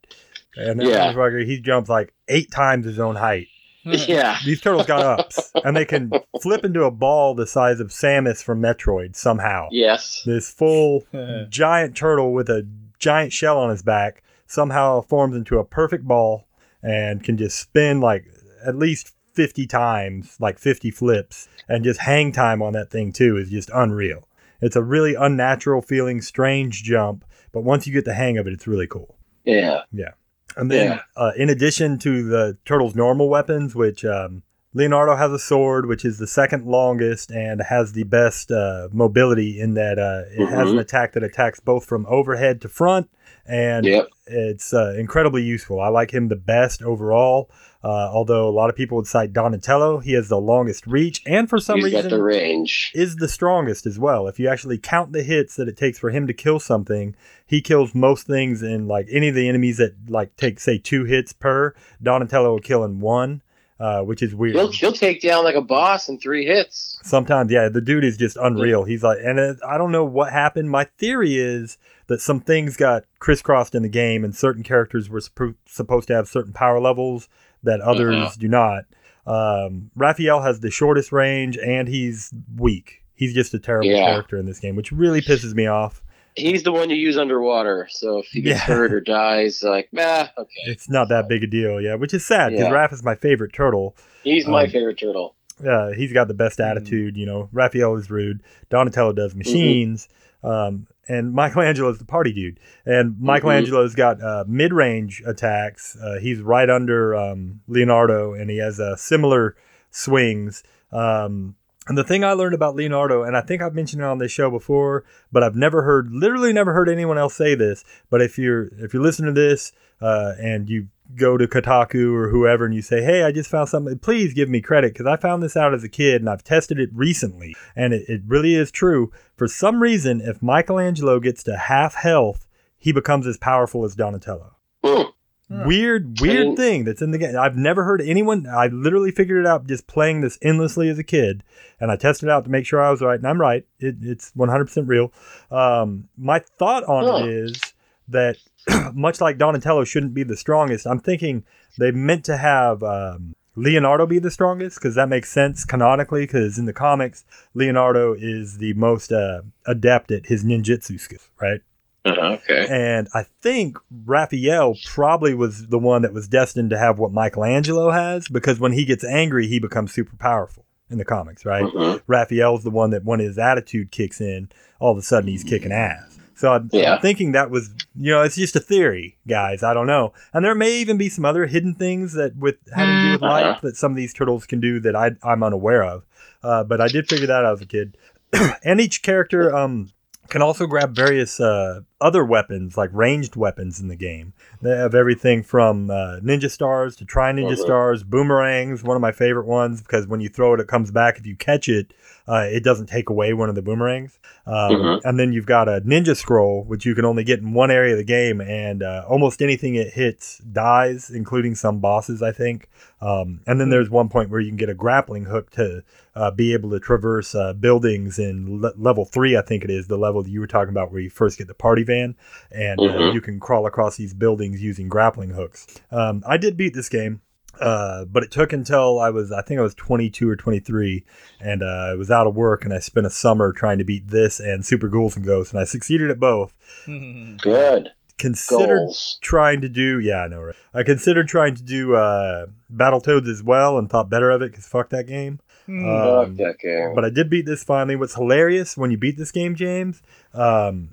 Speaker 3: and that
Speaker 2: Yeah.
Speaker 3: motherfucker he jumps like eight times his own height. Hmm.
Speaker 2: yeah,
Speaker 3: These turtles got ups, and they can [LAUGHS] flip into a ball the size of Samus from Metroid somehow.
Speaker 2: yes,
Speaker 3: This full [LAUGHS] giant turtle with a giant shell on his back somehow forms into a perfect ball and can just spin like at least 50 times, like 50 flips, and just hang time on that thing too is just unreal. It's a really unnatural feeling, strange jump, but once you get the hang of it, it's really cool.
Speaker 2: yeah, Yeah.
Speaker 3: And then,
Speaker 2: Yeah.
Speaker 3: uh, in addition to the turtle's normal weapons, which um, Leonardo has a sword, which is the second longest and has the best uh, mobility in that uh, it has an
Speaker 2: Mhm.
Speaker 3: attack that attacks both from overhead to front, and
Speaker 2: yep,
Speaker 3: it's uh, incredibly useful. I like him the best overall. Uh, although a lot of people would cite Donatello, he has the longest reach, and for some
Speaker 2: he's
Speaker 3: reason
Speaker 2: the range.
Speaker 3: is the strongest as well. If you actually count the hits that it takes for him to kill something, he kills most things in like any of the enemies that like take say two hits per. Donatello will kill in one, uh, which is weird.
Speaker 2: He'll he'll take down like a boss in three hits.
Speaker 3: Sometimes, yeah, the dude is just unreal. He's like, and it, I don't know what happened. My theory is that some things got crisscrossed in the game, and certain characters were suppo- supposed to have certain power levels that others
Speaker 2: Uh-huh.
Speaker 3: do not. Um, Raphael has the shortest range, and he's weak. He's just a terrible
Speaker 2: Yeah.
Speaker 3: character in this game, which really pisses me off.
Speaker 2: He's the one you use underwater. So if he gets
Speaker 3: Yeah.
Speaker 2: hurt or dies, like, nah, okay.
Speaker 3: It's not that big a deal, yeah. Which is sad because
Speaker 2: Yeah.
Speaker 3: Raph is my favorite turtle.
Speaker 2: He's my
Speaker 3: Um,
Speaker 2: favorite turtle.
Speaker 3: uh, he's got the best
Speaker 4: Mm.
Speaker 3: attitude. You know, Raphael is rude. Donatello does machines. Um, and Michelangelo is the party dude. And Michelangelo's got uh, mid range attacks. Uh, he's right under um, Leonardo, and he has uh, similar swings. Um, and the thing I learned about Leonardo, and I think I've mentioned it on this show before, but I've never heard, literally never heard anyone else say this. But if you're if you listen to this uh, and you go to Kotaku or whoever and you say, "Hey, I just found something," please give me credit because I found this out as a kid and I've tested it recently, and it, it really is true. For some reason, if Michelangelo gets to half health, he becomes as powerful as Donatello.
Speaker 2: Hmm.
Speaker 4: Huh.
Speaker 3: Weird, weird
Speaker 2: didn't-
Speaker 3: thing that's in the game. I've never heard anyone. I literally figured it out just playing this endlessly as a kid, and I tested it out to make sure I was right, and I'm right. It, it's 100% real. Um, my thought on
Speaker 2: Huh.
Speaker 3: it is that [CLEARS THROAT] much like Donatello shouldn't be the strongest, I'm thinking they meant to have um, Leonardo be the strongest because that makes sense canonically. Because in the comics, Leonardo is the most uh, adept at his ninjutsu skills, right?
Speaker 2: Uh-huh, okay.
Speaker 3: And I think Raphael probably was the one that was destined to have what Michelangelo has because when he gets angry, he becomes super powerful in the comics, right?
Speaker 2: Mhm.
Speaker 3: Raphael's the one that when his attitude kicks in, all of a sudden he's kicking ass. So I'm,
Speaker 2: Yeah.
Speaker 3: I'm thinking that was, you know, it's just a theory, guys. I don't know. And there may even be some other hidden things that with having to do with life
Speaker 2: Uh-huh.
Speaker 3: that some of these turtles can do that I, I'm unaware of. Uh, but I did figure that out as a kid. [CLEARS THROAT] and each character um, can also grab various uh, other weapons, like ranged weapons in the game. They have everything from uh, ninja stars to try ninja
Speaker 2: Mhm.
Speaker 3: stars, boomerangs, one of my favorite ones because when you throw it, it comes back. If you catch it, uh, it doesn't take away one of the boomerangs. Um,
Speaker 2: Mhm.
Speaker 3: And then you've got a ninja scroll, which you can only get in one area of the game, and uh, almost anything it hits dies, including some bosses, I think. Um, and then there's one point where you can get a grappling hook to uh, be able to traverse uh, buildings in le- level three, I think it is, the level that you were talking about where you first get the party van, and uh,
Speaker 2: Mhm.
Speaker 3: you can crawl across these buildings using grappling hooks. Um, I did beat this game. Uh, but it took until I was, I think I was 22 or 23, and uh, I was out of work, and I spent a summer trying to beat this and Super Ghouls and Ghosts, and I succeeded at both. [LAUGHS]
Speaker 2: Good
Speaker 3: Considered
Speaker 2: goals.
Speaker 3: trying to do, yeah, I know, right? I considered trying to do uh, Battletoads as well, and thought better of it because fuck that game.
Speaker 2: Fuck
Speaker 3: Um,
Speaker 2: that game.
Speaker 3: but I did beat this finally. What's hilarious when you beat this game, James? Um,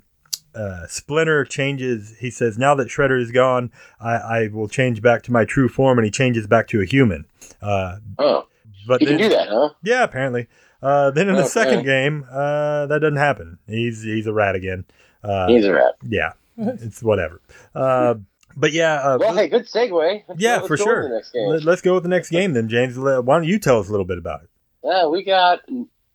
Speaker 3: uh, Splinter changes. He says, "Now that Shredder is gone, I, I will change back to my true form," and he changes back to a human. Uh,
Speaker 2: oh,
Speaker 3: but
Speaker 2: you can
Speaker 3: then-
Speaker 2: do that, huh?
Speaker 3: yeah, apparently. Uh, then in the
Speaker 2: Okay.
Speaker 3: second game, uh, that doesn't happen. He's he's a rat again. Uh,
Speaker 2: He's a rat.
Speaker 3: yeah, it's whatever. Uh, but yeah, uh,
Speaker 2: Well, hey, good segue. Let's
Speaker 3: yeah,
Speaker 2: go-
Speaker 3: for sure.
Speaker 2: to The next game.
Speaker 3: Let, us go with the next game then, James. Why don't you tell us a little bit about it?
Speaker 2: Yeah, we got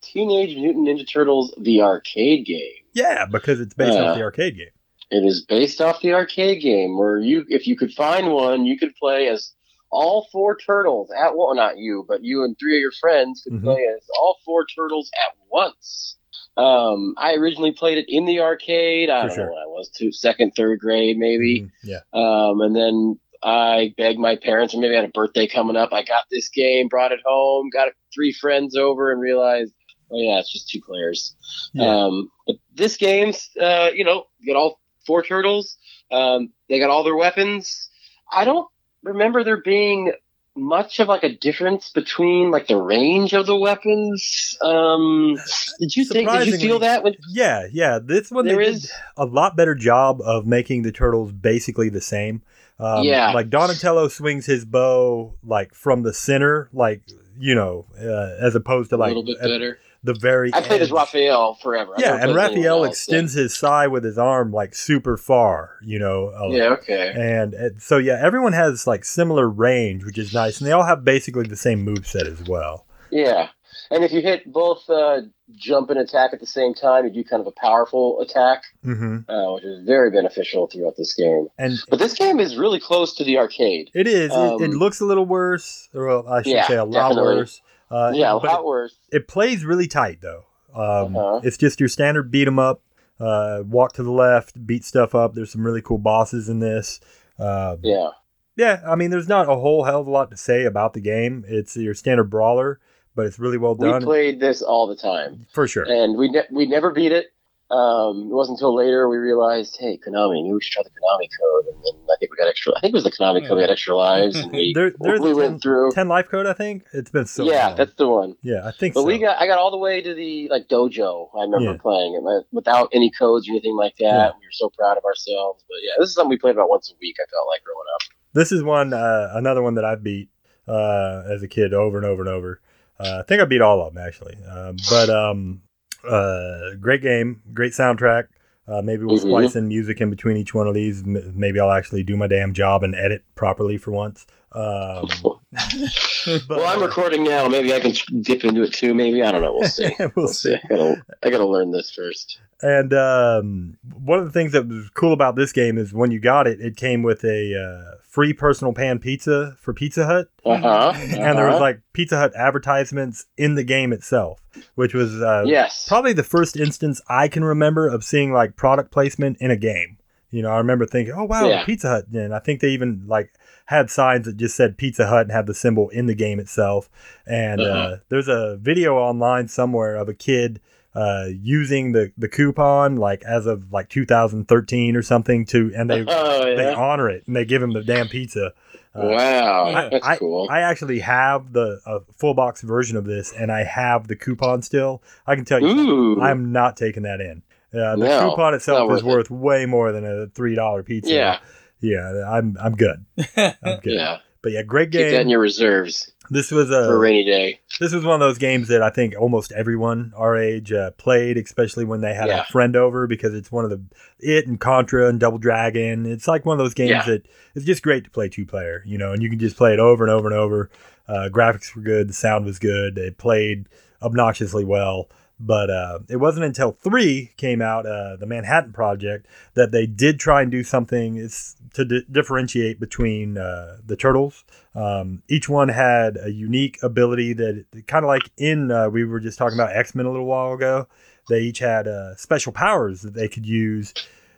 Speaker 2: Teenage Mutant Ninja Turtles, the arcade game.
Speaker 3: Yeah, because it's based
Speaker 2: Yeah.
Speaker 3: off the arcade game.
Speaker 2: It is based off the arcade game where you, if you could find one, you could play as all four turtles at well, not you, but you and three of your friends could
Speaker 3: Mhm.
Speaker 2: play as all four turtles at once. Um, I originally played it in the arcade. I
Speaker 3: For
Speaker 2: don't
Speaker 3: sure.
Speaker 2: know when I was, two, second, third grade, maybe.
Speaker 3: Mhm, Yeah.
Speaker 2: Um, and then I begged my parents, or maybe I had a birthday coming up. I got this game, brought it home, got three friends over, and realized, oh yeah, it's just two players.
Speaker 3: Yeah.
Speaker 2: Um, but this game's, uh, you know, you got all four turtles. Um, they got all their weapons. I don't remember there being much of like a difference between like the range of the weapons. Um, did you think? Did you feel that? When,
Speaker 3: Yeah, yeah. This one
Speaker 2: There
Speaker 3: they
Speaker 2: is-
Speaker 3: did a lot better job of making the turtles basically the same. Um,
Speaker 2: Yeah.
Speaker 3: like Donatello swings his bow like from the center, like you know, uh, as opposed to like a
Speaker 2: little bit
Speaker 3: at
Speaker 2: better.
Speaker 3: The very.
Speaker 2: I played as. Raphael forever.
Speaker 3: Yeah, and
Speaker 2: played as anyone
Speaker 3: Raphael extends his sai with his arm like super far, you know. uh,
Speaker 2: Yeah, okay.
Speaker 3: And, and so yeah, everyone has like similar range, which is nice, and they all have basically the same move set as well.
Speaker 2: Yeah, and if you hit both uh, jump and attack at the same time, you do kind of a powerful attack,
Speaker 3: hmm
Speaker 2: uh, which is very beneficial throughout this game.
Speaker 3: And
Speaker 2: But this game is really close to the arcade.
Speaker 3: it is. it, it
Speaker 2: Um,
Speaker 3: looks a little worse, or well, I should
Speaker 2: Yeah,
Speaker 3: say a lot
Speaker 2: definitely.
Speaker 3: worse. Uh,
Speaker 2: yeah, a lot worse.
Speaker 3: It plays really tight though. Um,
Speaker 2: Uh-huh.
Speaker 3: It's just your standard beat 'em up, uh, walk to the left, beat stuff up. There's some really cool bosses in this. Uh,
Speaker 2: Yeah,
Speaker 3: yeah, I mean, there's not a whole hell of a lot to say about the game. It's your standard brawler, but it's really well done.
Speaker 2: we played this all the time,
Speaker 3: for sure.
Speaker 2: and we ne- we never beat it. Um, it wasn't until later we realized, hey, Konami, maybe we should try the Konami code, and then I think we got extra. I think it was the Konami code. We had extra lives, and [LAUGHS] we
Speaker 3: There, there's
Speaker 2: we went
Speaker 3: 10,
Speaker 2: through.
Speaker 3: 10 life code, I think. It's been so
Speaker 2: yeah,
Speaker 3: long.
Speaker 2: that's the one.
Speaker 3: yeah, I think
Speaker 2: But
Speaker 3: so.
Speaker 2: we got I got all the way to the like dojo. I remember
Speaker 3: Yeah.
Speaker 2: playing it without any codes or anything like that.
Speaker 3: Yeah.
Speaker 2: We were so proud of ourselves. But yeah, this is something we played about once a week. I felt like growing up.
Speaker 3: This is one, uh, another one that I've beat uh, as a kid over and over and over. Uh, I think I beat all of them actually. Um, but um, uh, great game, great soundtrack. Uh, maybe we'll
Speaker 2: Mhm.
Speaker 3: splice in music in between each one of these. M- maybe I'll actually do my damn job and edit properly for once. Um, [LAUGHS] [LAUGHS] but,
Speaker 2: well, I'm recording now. Maybe I can dip into it too. Maybe I don't know. We'll see. [LAUGHS]
Speaker 3: we'll
Speaker 2: We'll
Speaker 3: see.
Speaker 2: see. I gotta, I gotta learn this first.
Speaker 3: And um, one of the things that was cool about this game is when you got it, it came with a uh, free personal pan pizza for Pizza Hut. [LAUGHS]
Speaker 2: Uh huh.
Speaker 3: and there was like Pizza Hut advertisements in the game itself, which was uh,
Speaker 2: yes.
Speaker 3: probably the first instance I can remember of seeing like product placement in a game. You know, I remember thinking, "Oh wow,
Speaker 2: Yeah.
Speaker 3: Pizza Hut!" And I think they even like had signs that just said Pizza Hut and had the symbol in the game itself. And uh
Speaker 2: Uh-huh.
Speaker 3: there's a video online somewhere of a kid uh, using the the coupon like as of like 2013 or something to, and they [LAUGHS]
Speaker 2: oh
Speaker 3: they honor it and they give him the damn pizza. Uh,
Speaker 2: wow,
Speaker 4: I-
Speaker 2: that's cool.
Speaker 3: I actually have the uh, full box version of this, and I have the coupon still. I can tell you,
Speaker 2: Ooh.
Speaker 3: I'm not taking that in. Uh, the
Speaker 2: No,
Speaker 3: coupon itself
Speaker 2: not
Speaker 3: is
Speaker 2: worth
Speaker 3: worth way more than a three dollar pizza.
Speaker 2: yeah.
Speaker 3: yeah, I'm I'm good. [LAUGHS] I'm good.
Speaker 2: Yeah.
Speaker 3: But yeah, great game.
Speaker 2: Keep that in your reserves
Speaker 3: This was
Speaker 2: for a
Speaker 3: a
Speaker 2: rainy day.
Speaker 3: this was one of those games that I think almost everyone our age uh, played, especially when they had
Speaker 2: Yeah.
Speaker 3: a friend over, because it's one of the it and Contra and Double Dragon. It's like one of those games
Speaker 2: Yeah.
Speaker 3: that it's just great to play two player, you know, and you can just play it over and over and over. Uh, graphics were good, the sound was good, it played obnoxiously well. But uh, it wasn't until three came out, uh, the Manhattan Project, that they did try and do something to di- differentiate between uh, the turtles. Um, each one had a unique ability that kind of like in uh, we were just talking about X Men a little while ago. They each had uh, special powers that they could use.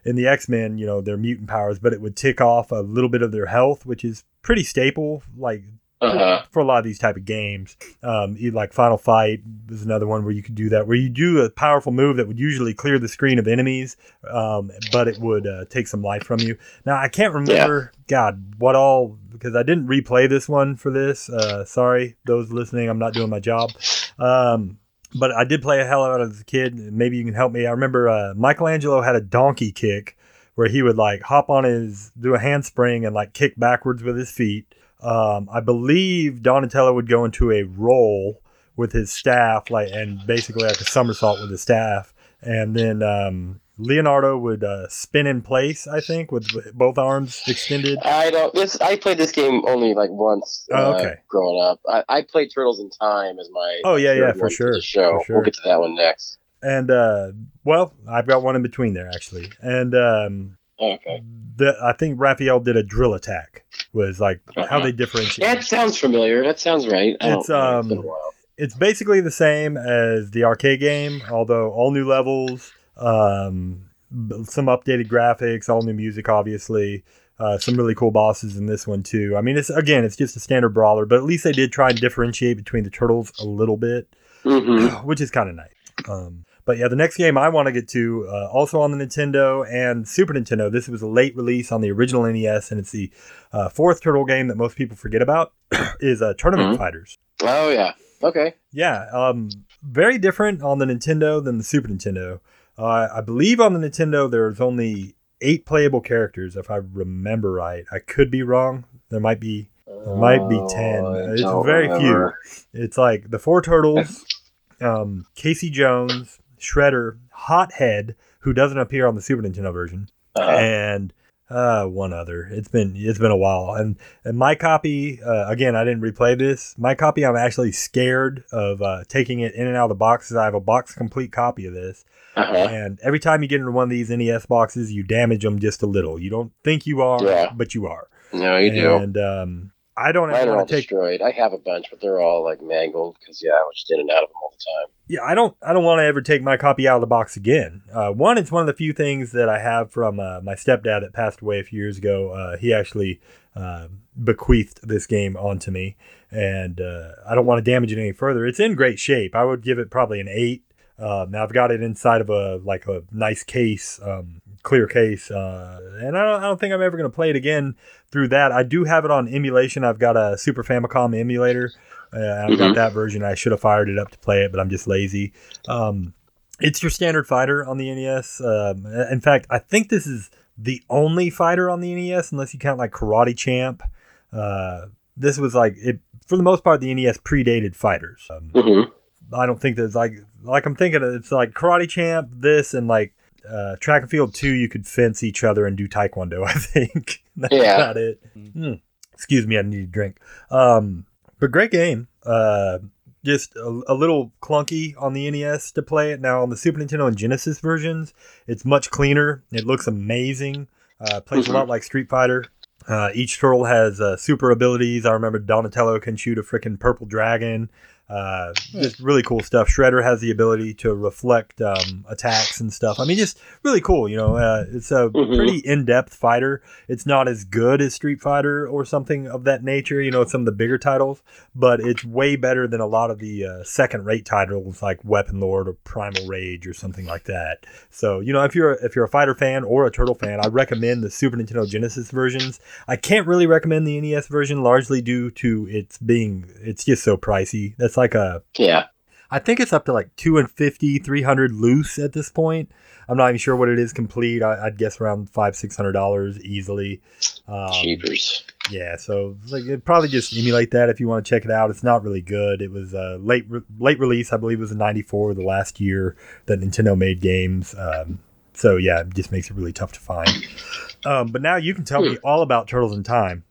Speaker 3: In the X Men, you know, their mutant powers, but it would tick off a little bit of their health, which is pretty staple. Like
Speaker 2: Uh-huh.
Speaker 3: for a lot of these type of games. Um, like Final Fight was another one where you could do that, where you do a powerful move that would usually clear the screen of enemies, um, but it would uh, take some life from you. Now I can't remember, God, what all because I didn't replay this one for this. Uh, sorry, those listening, I'm not doing my job. Um, but I did play a hell out of as a kid. Maybe you can help me. I remember uh, Michelangelo had a donkey kick where he would like hop on his do a handspring and like kick backwards with his feet. Um, I believe Donatello would go into a roll with his staff, like and basically like a somersault with his staff, and then um, Leonardo would uh, spin in place. I think with both arms extended.
Speaker 2: I don't. This I played this game only like once.
Speaker 3: Oh,
Speaker 2: uh,
Speaker 3: okay.
Speaker 2: growing up, I, I played Turtles in Time as my.
Speaker 3: Oh, yeah, yeah, for sure,
Speaker 2: show.
Speaker 3: for sure.
Speaker 2: We'll get to that one next.
Speaker 3: And uh, well, I've got one in between there actually, and um,
Speaker 2: Okay.
Speaker 3: the I think Raphael did a drill attack. Was like how
Speaker 2: Uh-huh.
Speaker 3: they differentiate.
Speaker 2: That sounds familiar. That sounds right.
Speaker 3: It's, um,
Speaker 2: while.
Speaker 3: it's basically the same as the arcade game, although all new levels, um, some updated graphics, all new music, obviously. Uh, some really cool bosses in this one too. I mean, it's again, it's just a standard brawler, but at least they did try and differentiate between the turtles a little bit,
Speaker 2: Mhm. [CLEARS THROAT]
Speaker 3: which is kind of nice. Um, but yeah, the next game I want to get to, uh, also on the Nintendo and Super Nintendo. This was a late release on the original NES, and it's the uh, fourth turtle game that most people forget about. [COUGHS] is uh, Tournament
Speaker 2: Mhm.
Speaker 3: Fighters.
Speaker 2: Oh yeah. Okay.
Speaker 3: Yeah, um, very different on the Nintendo than the Super Nintendo. Uh, I believe on the Nintendo there's only eight playable characters, if I remember right. I could be wrong. There might be. There might be 10.
Speaker 2: Oh,
Speaker 3: It's very
Speaker 2: remember.
Speaker 3: It's like the four turtles, [LAUGHS] um, Casey Jones, Shredder, Hothead, who doesn't appear on the Super Nintendo version,
Speaker 2: Uh-huh.
Speaker 3: and uh, one other. It's been it's been a while, and and my copy uh, again. I didn't replay this. My copy, I'm actually scared of uh, taking it in and out of the boxes. I have a box complete copy of this,
Speaker 2: Uh-huh.
Speaker 3: and every time you get into one of these NES boxes, you damage them just a little. You don't think you are,
Speaker 2: Yeah.
Speaker 3: but you are.
Speaker 2: No, you do.
Speaker 3: And um, I don't
Speaker 2: Mine are all
Speaker 3: want to take.
Speaker 2: destroyed. I have a bunch, but they're all like mangled because yeah, I was just in and out of them all the time.
Speaker 3: Yeah, I don't. I don't want to ever take my copy out of the box again. Uh, one, it's one of the few things that I have from uh, my stepdad that passed away a few years ago. Uh, he actually uh, bequeathed this game onto me, and uh, I don't want to damage it any further. It's in great shape. I would give it probably an eight. Uh, now I've got it inside of a like a nice case, um, clear case, uh, and I don't, I don't think I'm ever going to play it again through that. I do have it on emulation. I've got a Super Famicom emulator. Uh, I've got
Speaker 2: Mhm.
Speaker 3: that version. I should have fired it up to play it, but I'm just lazy. Um, it's your standard fighter on the NES. Um, in fact, I think this is the only fighter on the NES, unless you count like Karate Champ. Uh, this was like it for the most part. The NES predated fighters. Um,
Speaker 2: Mm-hmm.
Speaker 3: I don't think there's like like I'm thinking it's like Karate Champ, this and like uh, Track and Field Two. You could fence each other and do Taekwondo. [LAUGHS] I think that's
Speaker 2: Yeah.
Speaker 3: about it. Mm. Excuse me, I need a drink. Um, but great game. Uh, just a, a little clunky on the NES to play it. Now on the Super Nintendo and Genesis versions, it's much cleaner. It looks amazing. Uh, plays
Speaker 2: Mhm.
Speaker 3: a lot like Street Fighter. Uh, each turtle has uh, super abilities. I remember Donatello can shoot a freaking purple dragon. Uh, just really cool stuff. Shredder has the ability to reflect um, attacks and stuff. I mean, just really cool. You know, uh, it's a
Speaker 2: Mhm.
Speaker 3: pretty in-depth fighter. It's not as good as Street Fighter or something of that nature. You know, some of the bigger titles, but it's way better than a lot of the uh, second-rate titles like WeaponLord or Primal Rage or something like that. So, you know, if you're if you're a fighter fan or a turtle fan, I recommend the Super Nintendo Genesis versions. I can't really recommend the NES version, largely due to its being it's just so pricey. That's like a
Speaker 2: Yeah.
Speaker 3: I think it's up to like 250, 300 loose at this point. I'm not even sure what it is complete. I, I'd guess around five, six hundred dollars easily. Um,
Speaker 2: Cheapers.
Speaker 3: Yeah, so like probably just emulate that if you want to check it out. It's not really good. It was a late re- late release, I believe it was in '94, the last year that Nintendo made games. Um, so yeah, it just makes it really tough to find. Um, but now you can tell me all about Turtles in Time.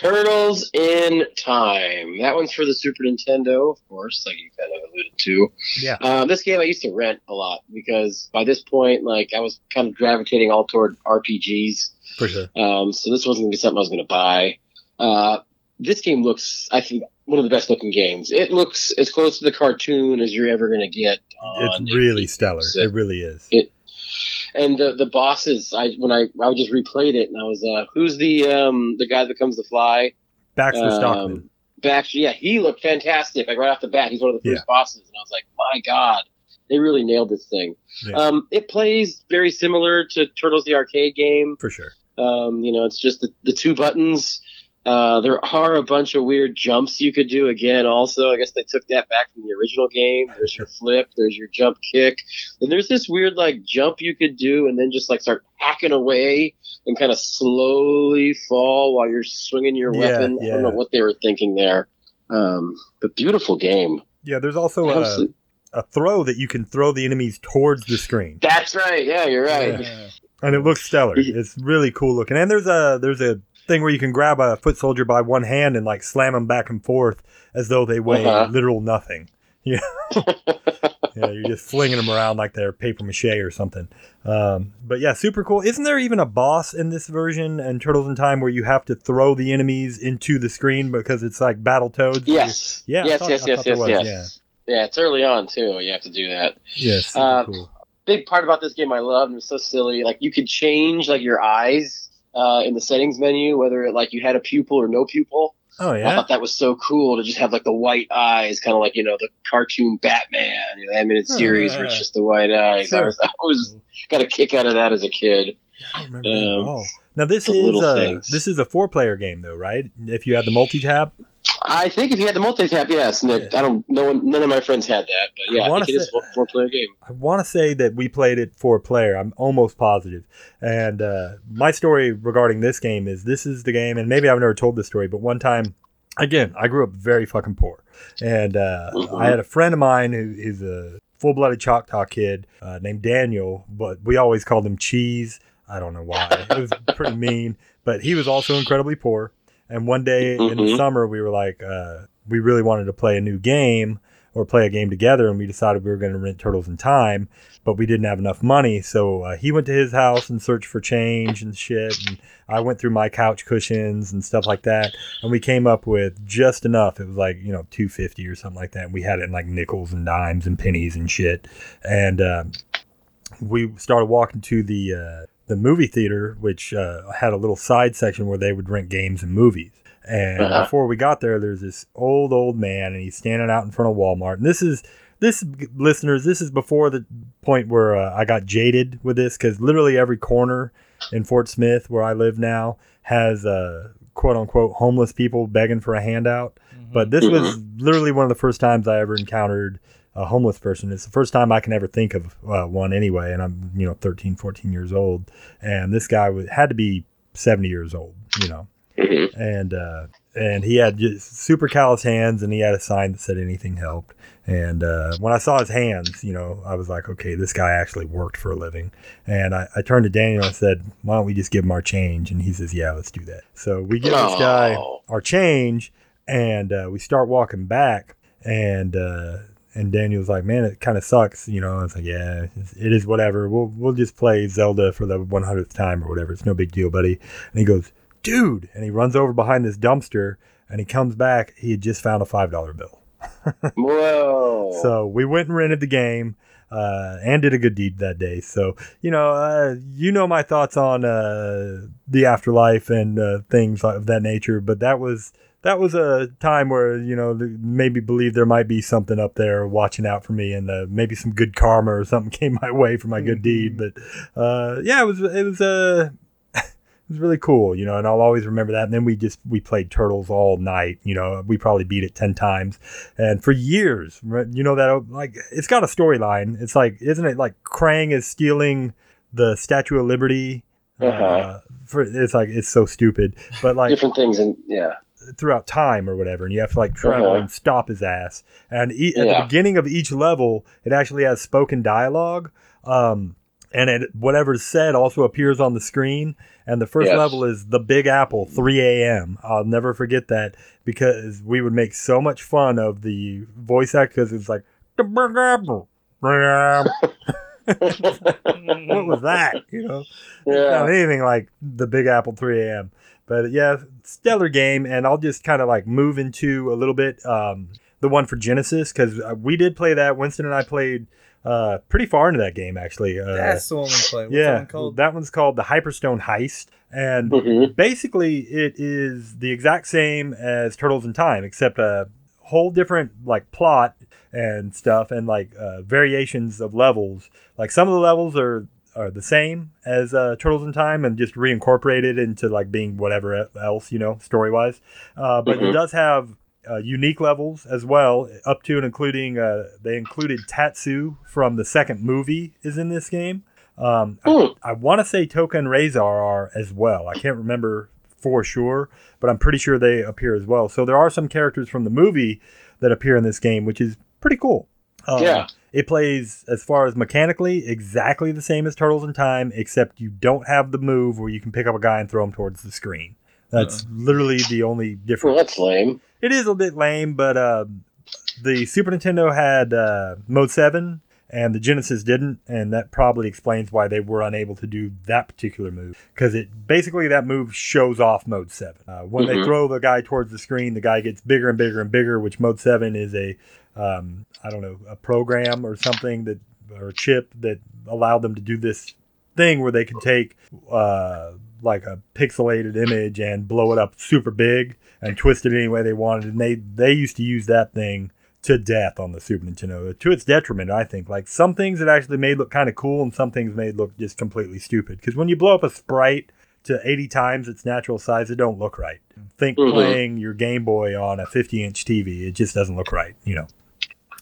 Speaker 2: Turtles in Time. That one's for the Super Nintendo, of course, like you kind of alluded to.
Speaker 3: Yeah.
Speaker 2: Um, this game I used to rent a lot because by this point, like I was kind of gravitating all toward RPGs.
Speaker 3: For sure.
Speaker 2: Um, so this wasn't gonna be something I was gonna buy. Uh, this game looks, I think, one of the best looking games. It looks as close to the cartoon as you're ever gonna get. On
Speaker 3: It's really stellar.
Speaker 2: Sick.
Speaker 3: It really is.
Speaker 2: And the the bosses, I when I I just replayed it and I was uh, who's the um the guy that comes to fly?
Speaker 3: Baxter
Speaker 2: Um,
Speaker 3: Stockman.
Speaker 2: Baxter, yeah, he looked fantastic. Like right off the bat, he's one of the first bosses, and I was like, my god, they really nailed this thing.
Speaker 3: Yeah.
Speaker 2: Um, it plays very similar to Turtles the arcade game.
Speaker 3: For sure.
Speaker 2: Um, you know, it's just the, the two buttons. Uh, there are a bunch of weird jumps you could do again. Also, I guess they took that back from the original game. There's your flip, there's your jump kick, and there's this weird like jump you could do, and then just like start hacking away and kind of slowly fall while you're swinging your
Speaker 3: Yeah,
Speaker 2: weapon. I don't know what they were thinking there. Um, but beautiful game.
Speaker 3: Yeah, there's also a, a throw that you can throw the enemies towards the screen.
Speaker 2: That's right. Yeah, you're right.
Speaker 4: Yeah.
Speaker 3: and it looks stellar. It's really cool looking. And there's a there's a thing where you can grab a foot soldier by one hand and like slam them back and forth as though they weigh
Speaker 2: Uh-huh.
Speaker 3: literal nothing. [LAUGHS] Yeah, [LAUGHS] yeah, you're just flinging them around like they're paper mache or something. Um, but yeah, super cool. Isn't there even a boss in this version and Turtles in Time where you have to throw the enemies into the screen because it's like Battletoads?
Speaker 2: Yes.
Speaker 3: Yeah,
Speaker 2: Yes.
Speaker 3: thought-
Speaker 2: yes. Yes. Yes. Yes. Yeah, it's early on too. You have to do that.
Speaker 3: Yeah,
Speaker 2: Uh,
Speaker 3: cool.
Speaker 2: big part about this game I loved and it was so silly. Like you could change like your eyes uh, in the settings menu, whether it, like you had a pupil or no pupil.
Speaker 3: Oh yeah, I
Speaker 2: thought that was so cool to just have like the white eyes, kind of like you know the cartoon Batman, you know, the animated
Speaker 3: Oh,
Speaker 2: series where it's just the white eyes. I was, [LAUGHS] I was got a kick out of that as a kid.
Speaker 3: I remember
Speaker 2: um,
Speaker 3: all. Now this is a
Speaker 2: things.
Speaker 3: this is a four player game though, right? If you have the multi tap.
Speaker 2: I think if you had the multi tap, yes. Nick, I don't. No one. None of my friends had that, but yeah,
Speaker 3: I
Speaker 2: I, think it is a four player game.
Speaker 3: I want to say that we played it four player. I'm almost positive. And uh, my story regarding this game is this is the game, and maybe I've never told this story, but one time, again, I grew up very fucking poor, and uh,
Speaker 2: Mhm.
Speaker 3: I had a friend of mine who is a full blooded Choctaw kid uh, named Daniel, but we always called him Cheese. I don't know why. It was pretty mean, but he was also incredibly poor. And one day in the
Speaker 2: Mhm.
Speaker 3: summer, we were like, uh, we really wanted to play a new game or play a game together, and we decided we were going to rent Turtles in Time, but we didn't have enough money. So uh, he went to his house and searched for change and shit, and I went through my couch cushions and stuff like that, and we came up with just enough. It was like you know two fifty or something like that. And we had it in like nickels and dimes and pennies and shit, and um, we started walking to the uh, the movie theater, which uh, had a little side section where they would rent games and movies. And
Speaker 2: Uh-huh.
Speaker 3: before we got there, there's this old old man, and he's standing out in front of Walmart. And this is this listeners, this is before the point where uh, I got jaded with this because literally every corner in Fort Smith, where I live now, has uh, quote unquote homeless people begging for a handout.
Speaker 4: Mm-hmm.
Speaker 3: But this was literally one of the first times I ever encountered a homeless person. It's the first time I can ever think of uh, one anyway. And I'm, you know, 13, 14 years old. And this guy was, had to be 70 years old, you know.
Speaker 2: Mhm.
Speaker 3: And, uh, and he had just super callous hands and he had a sign that said anything helped. And uh, when I saw his hands, you know, I was like, okay, this guy actually worked for a living. And I, I turned to Daniel and said, why don't we just give him our change? And he says, yeah, let's do that. So we give this guy
Speaker 2: Oh.
Speaker 3: our change and uh, we start walking back and uh, and Daniel's like, man, it kind of sucks, you know. I was like, yeah, it's- whatever. We'll we'll just play Zelda for the 100th time or whatever. It's no big deal, buddy. And he goes, dude, and he runs over behind this dumpster and he comes back. He had just found a five dollar bill. [LAUGHS]
Speaker 2: Whoa.
Speaker 3: So we went and rented the game. Uh, and did a good deed that day. So you know, uh, you know my thoughts on uh, the afterlife and uh, things of that nature. But that was that was a time where you know maybe believe there might be something up there watching out for me, and uh, maybe some good karma or something [LAUGHS] came my way for my good deed. But uh, yeah, it was it was uh, [LAUGHS] it was really cool, you know, and I'll always remember that. And then we just we played Turtles all night, you know. We probably beat it ten times, and for years, you know that like it's got a storyline. It's like, isn't it like Krang is stealing the Statue of Liberty?
Speaker 2: Uh-huh.
Speaker 3: for it's like it's so stupid, but like
Speaker 2: Different things, and yeah.
Speaker 3: Throughout time or whatever, and you have to like travel
Speaker 2: Uh-huh.
Speaker 3: and stop his ass. And e- at
Speaker 2: Yeah.
Speaker 3: the beginning of each level, it actually has spoken dialogue, um, and it whatever's said also appears on the screen. And the first
Speaker 2: Yes.
Speaker 3: level is the Big Apple, 3 a.m. I'll never forget that because we would make so much fun of the voice act because it's like the Big Apple. [LAUGHS] [LAUGHS] what was that? You know yeah. not
Speaker 2: yeah.
Speaker 3: anything like the Big Apple 3 a.m. But yeah, stellar game, and I'll just kind of like move into a little bit um, the one for Genesis because we did play that. Winston and I played uh, pretty far into that game actually. Uh,
Speaker 4: That's the one we played. What's that
Speaker 3: yeah,
Speaker 4: one called?
Speaker 3: that one's called the Hyperstone Heist, and
Speaker 2: Mhm.
Speaker 3: basically it is the exact same as Turtles in Time, except a whole different like plot and stuff, and like uh, variations of levels. Like some of the levels are are the same as uh, Turtles in Time, and just reincorporated into like being whatever else you know story wise. Uh, but it
Speaker 2: Mhm.
Speaker 3: does have. Uh, unique levels as well, up to and including uh, they included Tatsu from the second movie is in this game. Um, I-
Speaker 2: Hmm.
Speaker 3: I want to say Tokka and Rahzar are as well. I can't remember for sure, but I'm pretty sure they appear as well. So there are some characters from the movie that appear in this game, which is pretty cool. Um,
Speaker 2: Yeah.
Speaker 3: It plays, as far as mechanically, exactly the same as Turtles in Time, except you don't have the move where you can pick up a guy and throw him towards the screen. That's literally the only
Speaker 2: Well,
Speaker 3: difference.
Speaker 2: that's lame.
Speaker 3: It is a bit lame, but uh, the Super Nintendo had uh, Mode 7 and the Genesis didn't, and that probably explains why they were unable to do that particular move. Because it basically that move shows off Mode 7. Uh, when they
Speaker 2: Mhm.
Speaker 3: throw the guy towards the screen, the guy gets bigger and bigger and bigger, which Mode 7 is a, um, I don't know, a program or something that, or a chip that allowed them to do this thing where they could take uh, like a pixelated image and blow it up super big and twist it any way they wanted. And they they used to use that thing to death on the Super Nintendo to its detriment. I think like some things it actually made look kind of cool, and some things made look just completely stupid. Because when you blow up a sprite to 80 times its natural size, it don't look right. Think
Speaker 2: Mhm.
Speaker 3: playing your Game Boy on a 50 inch TV, it just doesn't look right, you know.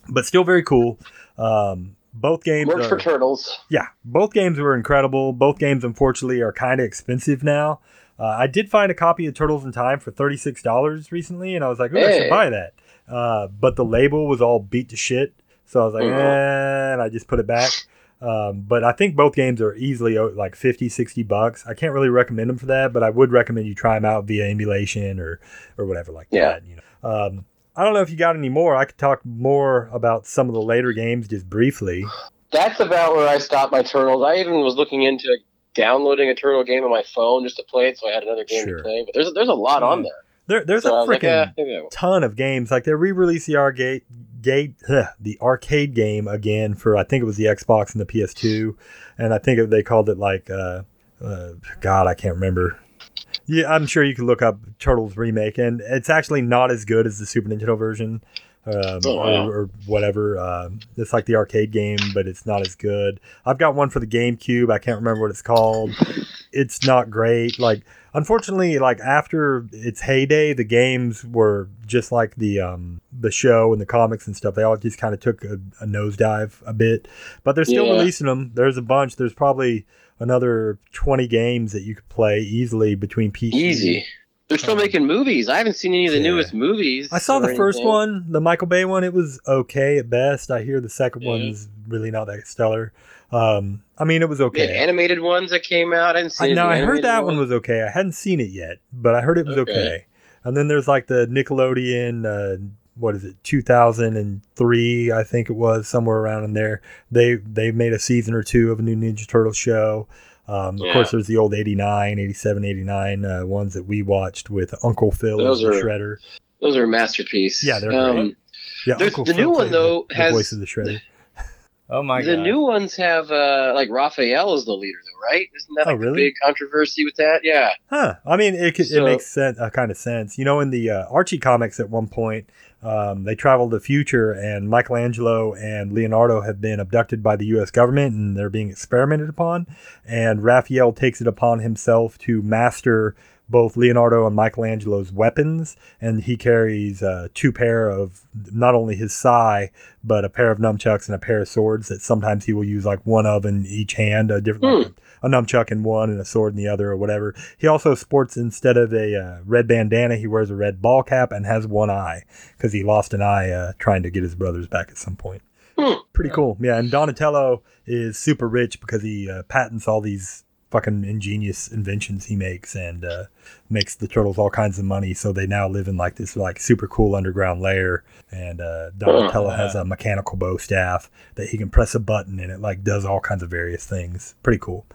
Speaker 3: But still very cool. Um, both games
Speaker 2: Worked for turtles.
Speaker 3: yeah, both games were incredible. Both games, unfortunately, are kind of expensive now. Uh, I did find a copy of Turtles in Time for thirty six dollars recently, and I was like, "Oh, I should buy that." Uh, but the label was all beat to shit, so I was like,
Speaker 2: Mhm.
Speaker 3: "Eh," and I just put it back. Um, but I think both games are easily uh, like 50, 60 bucks. I can't really recommend them for that, but I would recommend you try them out via emulation or or whatever like
Speaker 2: Yeah.
Speaker 3: that. You know, um, I don't know if you got any more. I could talk more about some of the later games just briefly.
Speaker 2: That's about where I stopped my turtles. I even was looking into downloading a turtle game on my phone just to play it, so I had another game
Speaker 3: Sure.
Speaker 2: to play. But there's there's a lot on there.
Speaker 3: There, there's
Speaker 2: so
Speaker 3: a
Speaker 2: like,
Speaker 3: freaking
Speaker 2: eh, maybe
Speaker 3: ton of games. Like they re-released the arcade, gate, the arcade game again for I think it was the Xbox and the PS2, and I think they called it like, uh, uh, God, I can't remember. Yeah, I'm sure you can look up Turtles remake, and it's actually not as good as the Super Nintendo version, um,
Speaker 2: Oh, wow.
Speaker 3: or, or whatever. Um, it's like the arcade game, but it's not as good. I've got one for the GameCube. I can't remember what it's called. It's not great. Like unfortunately, like after its heyday, the games were just like the um, the show and the comics and stuff. They all just kind of took a, a nosedive a bit, but they're still
Speaker 2: Yeah.
Speaker 3: releasing them. There's a bunch. There's probably another 20 games that you could play easily between PC.
Speaker 2: Easy. They're still
Speaker 3: Um,
Speaker 2: making movies. I haven't seen any of the
Speaker 3: yeah.
Speaker 2: newest movies.
Speaker 3: I saw the first
Speaker 2: anything.
Speaker 3: one, the Michael Bay one. It was okay at best. I hear the second
Speaker 2: Yeah.
Speaker 3: one's really not that stellar. Um, I mean, it was
Speaker 2: The
Speaker 3: okay.
Speaker 2: animated ones that came out. I didn't see.
Speaker 3: I
Speaker 2: any
Speaker 3: know.
Speaker 2: of the
Speaker 3: I heard that one was okay. I hadn't seen it yet, but I heard it was okay.
Speaker 2: Okay.
Speaker 3: And then there's like the Nickelodeon. Uh, what is it? 2003, I think it was somewhere around in there. They they made a season or two of a new Ninja Turtle show. Um, Of course, there's the old 89, 87, 89 uh, ones that we watched with Uncle Phil
Speaker 2: Those
Speaker 3: the
Speaker 2: are
Speaker 3: Shredder.
Speaker 2: Those are a masterpiece.
Speaker 3: Yeah, they're
Speaker 2: um,
Speaker 3: great. Yeah, Uncle
Speaker 2: the
Speaker 3: Phil
Speaker 2: new one,
Speaker 3: the-
Speaker 2: though,
Speaker 3: the
Speaker 2: has-
Speaker 3: voice of the Shredder.
Speaker 4: Oh my
Speaker 2: the
Speaker 4: god.
Speaker 2: new ones have uh, like Raphael is the leader, though, right? Isn't that
Speaker 3: Oh,
Speaker 2: like the
Speaker 3: really?
Speaker 2: big controversy with that? Yeah.
Speaker 3: Huh. I mean, it could, it
Speaker 2: So-
Speaker 3: makes sense, uh, kind of sense. You know, in the uh, Archie comics, at one point, um, they traveled the future, and Michelangelo and Leonardo have been abducted by the U.S. government, and they're being experimented upon. And Raphael takes it upon himself to master both Leonardo and Michelangelo's weapons, and he carries uh, two pair of not only his sai, but a pair of nunchucks and a pair of swords that sometimes he will use like one of in each hand, a different. like, a nunchuck in one and a sword in the other, or whatever. He also sports instead of a uh, red bandana, he wears a red ball cap and has one eye because he lost an eye uh, trying to get his brothers back at some point.
Speaker 2: Hmm.
Speaker 3: Pretty cool, yeah. And Donatello is super rich because he uh, patents all these fucking ingenious inventions he makes and uh, makes the turtles all kinds of money. So they now live in like this like super cool underground lair. And uh, Donatello has a mechanical bo staff that he can press a button and it like does all kinds of various things. Pretty cool.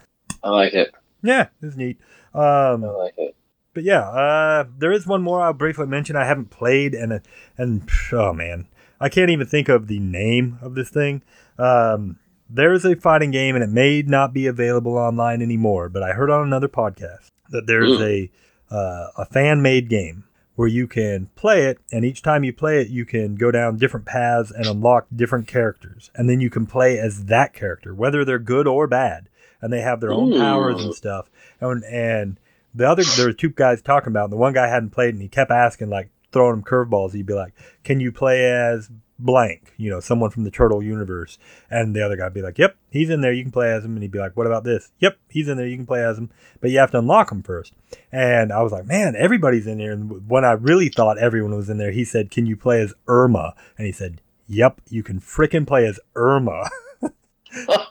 Speaker 2: I like it.
Speaker 3: Yeah, it's neat.
Speaker 2: I
Speaker 3: Um,
Speaker 2: like it.
Speaker 3: but yeah, uh, there is one more I'll briefly mention. I haven't played, and and oh man, I can't even think of the name of this thing. Um, there is a fighting game, and it may not be available online anymore. But I heard on another podcast that there's a uh, a fan made game where you can play it, and each time you play it, you can go down different paths and unlock different characters, and then you can play as that character, whether they're good or bad, and they have their own powers and stuff. And and the other there were two guys talking about, it, and the one guy hadn't played, and he kept asking like throwing him curveballs. He'd be like, "Can you play as blank? You know, someone from the Turtle universe?" And the other guy'd be like, "Yep, he's in there. You can play as him." And he'd be like, "What about this?" "Yep, he's in there. You can play as him, but you have to unlock him first. And I was like, "Man, everybody's in there." And when I really thought everyone was in there, he said, "Can you play as Irma?" And he said, "Yep, you can frickin' play as Irma." [LAUGHS]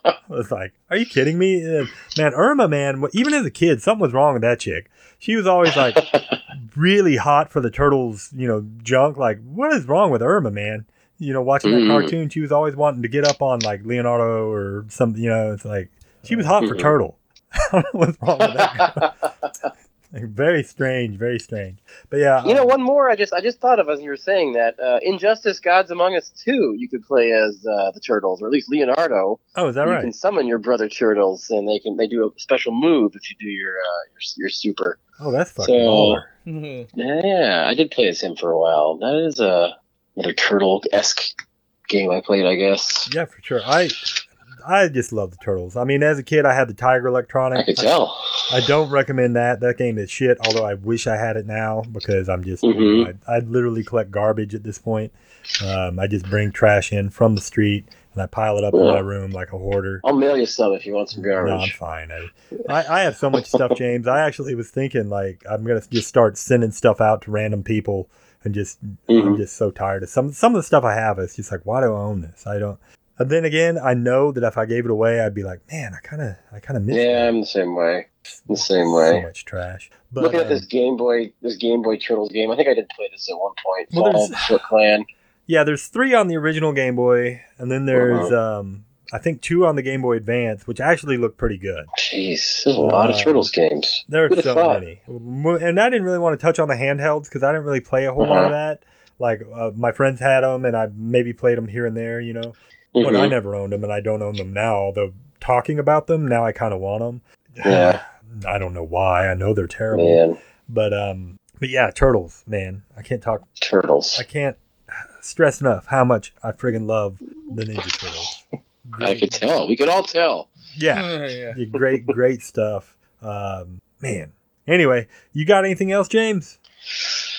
Speaker 3: I was like, "Are you kidding me, Uh, man?" Irma, man, even as a kid, something was wrong with that chick. She was always like [LAUGHS] really hot for the turtles, you know, junk. Like, what is wrong with Irma, man? You know, watching that
Speaker 2: Mm.
Speaker 3: cartoon, she was always wanting to get up on like Leonardo or something. You know, it's like she was hot for
Speaker 2: Mhm.
Speaker 3: turtle. [LAUGHS] I don't know what's wrong with that. [LAUGHS] Like, [LAUGHS] very strange, very strange. But yeah,
Speaker 2: you know,
Speaker 3: um,
Speaker 2: one more I just I just thought of as you were saying that uh, Injustice: Gods Among Us two, you could play as uh, the turtles, or at least Leonardo.
Speaker 3: oh, is that
Speaker 2: you
Speaker 3: right?
Speaker 2: You can summon your brother turtles, and they can they do a special move if you do your uh, your, your super.
Speaker 3: Oh, that's fucking
Speaker 2: So-
Speaker 3: baller.
Speaker 2: Yeah, I did play as him for a while. That is a another turtle esque game I played, I guess.
Speaker 3: Yeah, for sure. I I just love the turtles. I mean, as a kid, I had the Tiger Electronic.
Speaker 2: I could tell.
Speaker 3: I don't recommend that. That game is shit. Although I wish I had it now because I'm just
Speaker 2: Mhm.
Speaker 3: I, I literally collect garbage at this point. Um, I just bring trash in from the street and I pile it up in my room like a hoarder.
Speaker 2: I'll mail you some if you want some garbage.
Speaker 3: No, I'm fine. I, I, I have so much stuff, James. I actually was thinking like I'm gonna just start sending stuff out to random people and just I'm
Speaker 2: Mhm.
Speaker 3: just so tired of some some of the stuff I have. It's just like why do I own this? I don't. And then again, I know that if I gave it away, I'd be like, man, I kind of I kind of miss.
Speaker 2: Yeah,
Speaker 3: that.
Speaker 2: I'm the same way. the same way.
Speaker 3: So much trash. But
Speaker 2: Looking at
Speaker 3: um,
Speaker 2: this Game Boy, this Game Boy Turtles game, I think I did play this at one point.
Speaker 3: Well,
Speaker 2: Foot Clan.
Speaker 3: Yeah, there's three on the original Game Boy, and then there's
Speaker 2: Uh-huh.
Speaker 3: um, I think two on the Game Boy Advance, which actually look pretty good.
Speaker 2: Jeez, there's a lot of
Speaker 3: Uh,
Speaker 2: Turtles games.
Speaker 3: There are so
Speaker 2: thought?
Speaker 3: many, and I didn't really want to touch on the handhelds because I didn't really play a whole lot of
Speaker 2: Uh-huh.
Speaker 3: that. Like uh, my friends had them, and I maybe played them here and there, you know. But I
Speaker 2: Mhm.
Speaker 3: never owned them, and I don't own them now. Although talking about them now, I kind of want them.
Speaker 2: Yeah. [SIGHS]
Speaker 3: I don't know why. I know they're terrible,
Speaker 2: Man,
Speaker 3: but um, but yeah, turtles, man. I can't talk
Speaker 2: Turtles.
Speaker 3: I can't stress enough how much I friggin' love the Ninja Turtles.
Speaker 2: I could tell. We could all tell. [LAUGHS]
Speaker 3: Yeah,
Speaker 4: yeah.
Speaker 3: yeah, great, great stuff. Um, man. Anyway, you got anything else, James?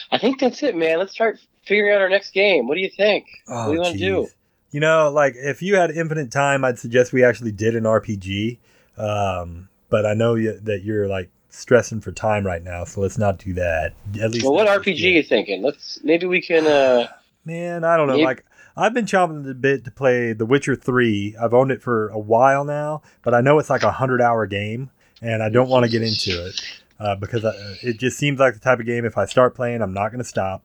Speaker 2: I think that's it, man. Let's start figuring out our next game. What do you think? what do you want to do?
Speaker 3: Oh. You know, like if you had infinite time, I'd suggest we actually did an RPG. Um, but I know you, that you're like stressing for time right now, so let's not do that. At least
Speaker 2: Well, what RPG
Speaker 3: just
Speaker 2: you thinking? Let's maybe we can. uh
Speaker 3: Man, I don't know.
Speaker 2: Maybe-
Speaker 3: Like I've been chomping at the bit to play The Witcher Three. I've owned it for a while now, but I know it's like a hundred hour game, and I don't want to get into it uh, because I, it just seems like the type of game. If I start playing, I'm not going to stop.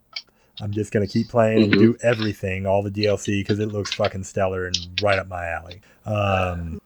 Speaker 3: I'm just going to keep playing and
Speaker 2: Mhm.
Speaker 3: do everything, all the DLC, because it looks fucking stellar and right up my alley. Um,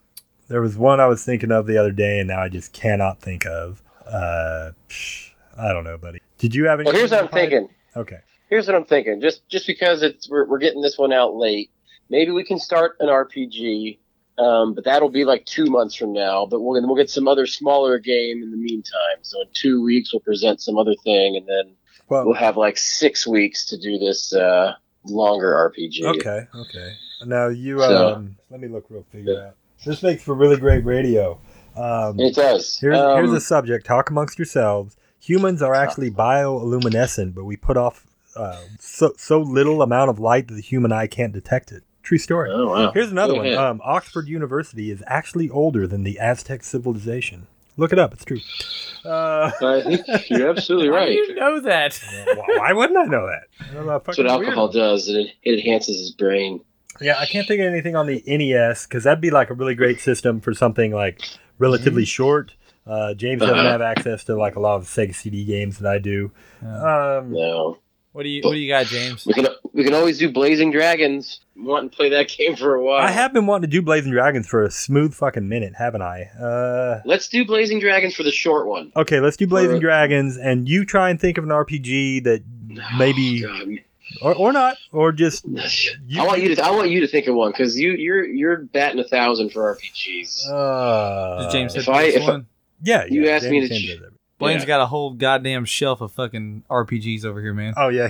Speaker 3: there was one I was thinking of the other day, and now I just cannot think of. Uh, psh, I don't know, buddy. Did you have any?
Speaker 2: Well, here's what I'm thinking.
Speaker 3: Okay.
Speaker 2: Here's what I'm thinking. Just just because it's we're, we're getting this one out late, maybe we can start an RPG Um, but that'll be like two months from now. But we'll we'll get some other smaller game in the meantime. So in two weeks we'll present some other thing, and then
Speaker 3: Well,
Speaker 2: we'll have like six weeks to do this uh, longer RPG.
Speaker 3: okay, okay. Now you
Speaker 2: So-
Speaker 3: um, let me look real figure out. This makes for really great radio. Um,
Speaker 2: It does.
Speaker 3: Here's,
Speaker 2: Um,
Speaker 3: here's a subject. Talk amongst yourselves. Humans are actually bioluminescent, but we put off uh, so so little amount of light that the human eye can't detect it. True story.
Speaker 2: Oh wow.
Speaker 3: Here's another
Speaker 2: Go
Speaker 3: one. Um, Oxford University is actually older than the Aztec civilization. Look it up. It's true. Uh,
Speaker 2: you're absolutely [LAUGHS]
Speaker 4: How do
Speaker 2: right.
Speaker 4: you know that? [LAUGHS]
Speaker 3: why why wouldn't I know that? [LAUGHS] I'm a
Speaker 2: That's what alcohol
Speaker 3: weirdo.
Speaker 2: does. It, it enhances his brain.
Speaker 3: Yeah, I can't think of anything on the NES because that'd be like a really great system for something like relatively short. Uh, James doesn't
Speaker 2: Uh-huh.
Speaker 3: have access to like a lot of the Sega CD games that I do. Um,
Speaker 2: No,
Speaker 4: What do you What do you got, James?
Speaker 2: we can we can always do Blazing Dragons. Wanting to play that game for a while.
Speaker 3: I have been wanting to do Blazing Dragons for a smooth fucking minute, haven't I? Uh,
Speaker 2: Let's do Blazing Dragons for the short one.
Speaker 3: okay, let's do Blazing
Speaker 2: Alright.
Speaker 3: Dragons, and you try and think of an RPG that maybe,
Speaker 2: Oh, God.
Speaker 3: or, or not, or just
Speaker 2: I want you to I want you to think of one because you you're you're batting a thousand for RPGs.
Speaker 3: uh,
Speaker 4: Does James
Speaker 2: if I-
Speaker 4: this
Speaker 2: if I-
Speaker 4: one?
Speaker 3: yeah,
Speaker 2: you
Speaker 3: yeah,
Speaker 2: asked me to
Speaker 3: James
Speaker 2: ch-
Speaker 3: does it.
Speaker 4: Blaine's
Speaker 2: Yeah.
Speaker 4: got a whole goddamn shelf of fucking RPGs over here, man.
Speaker 3: Oh yeah,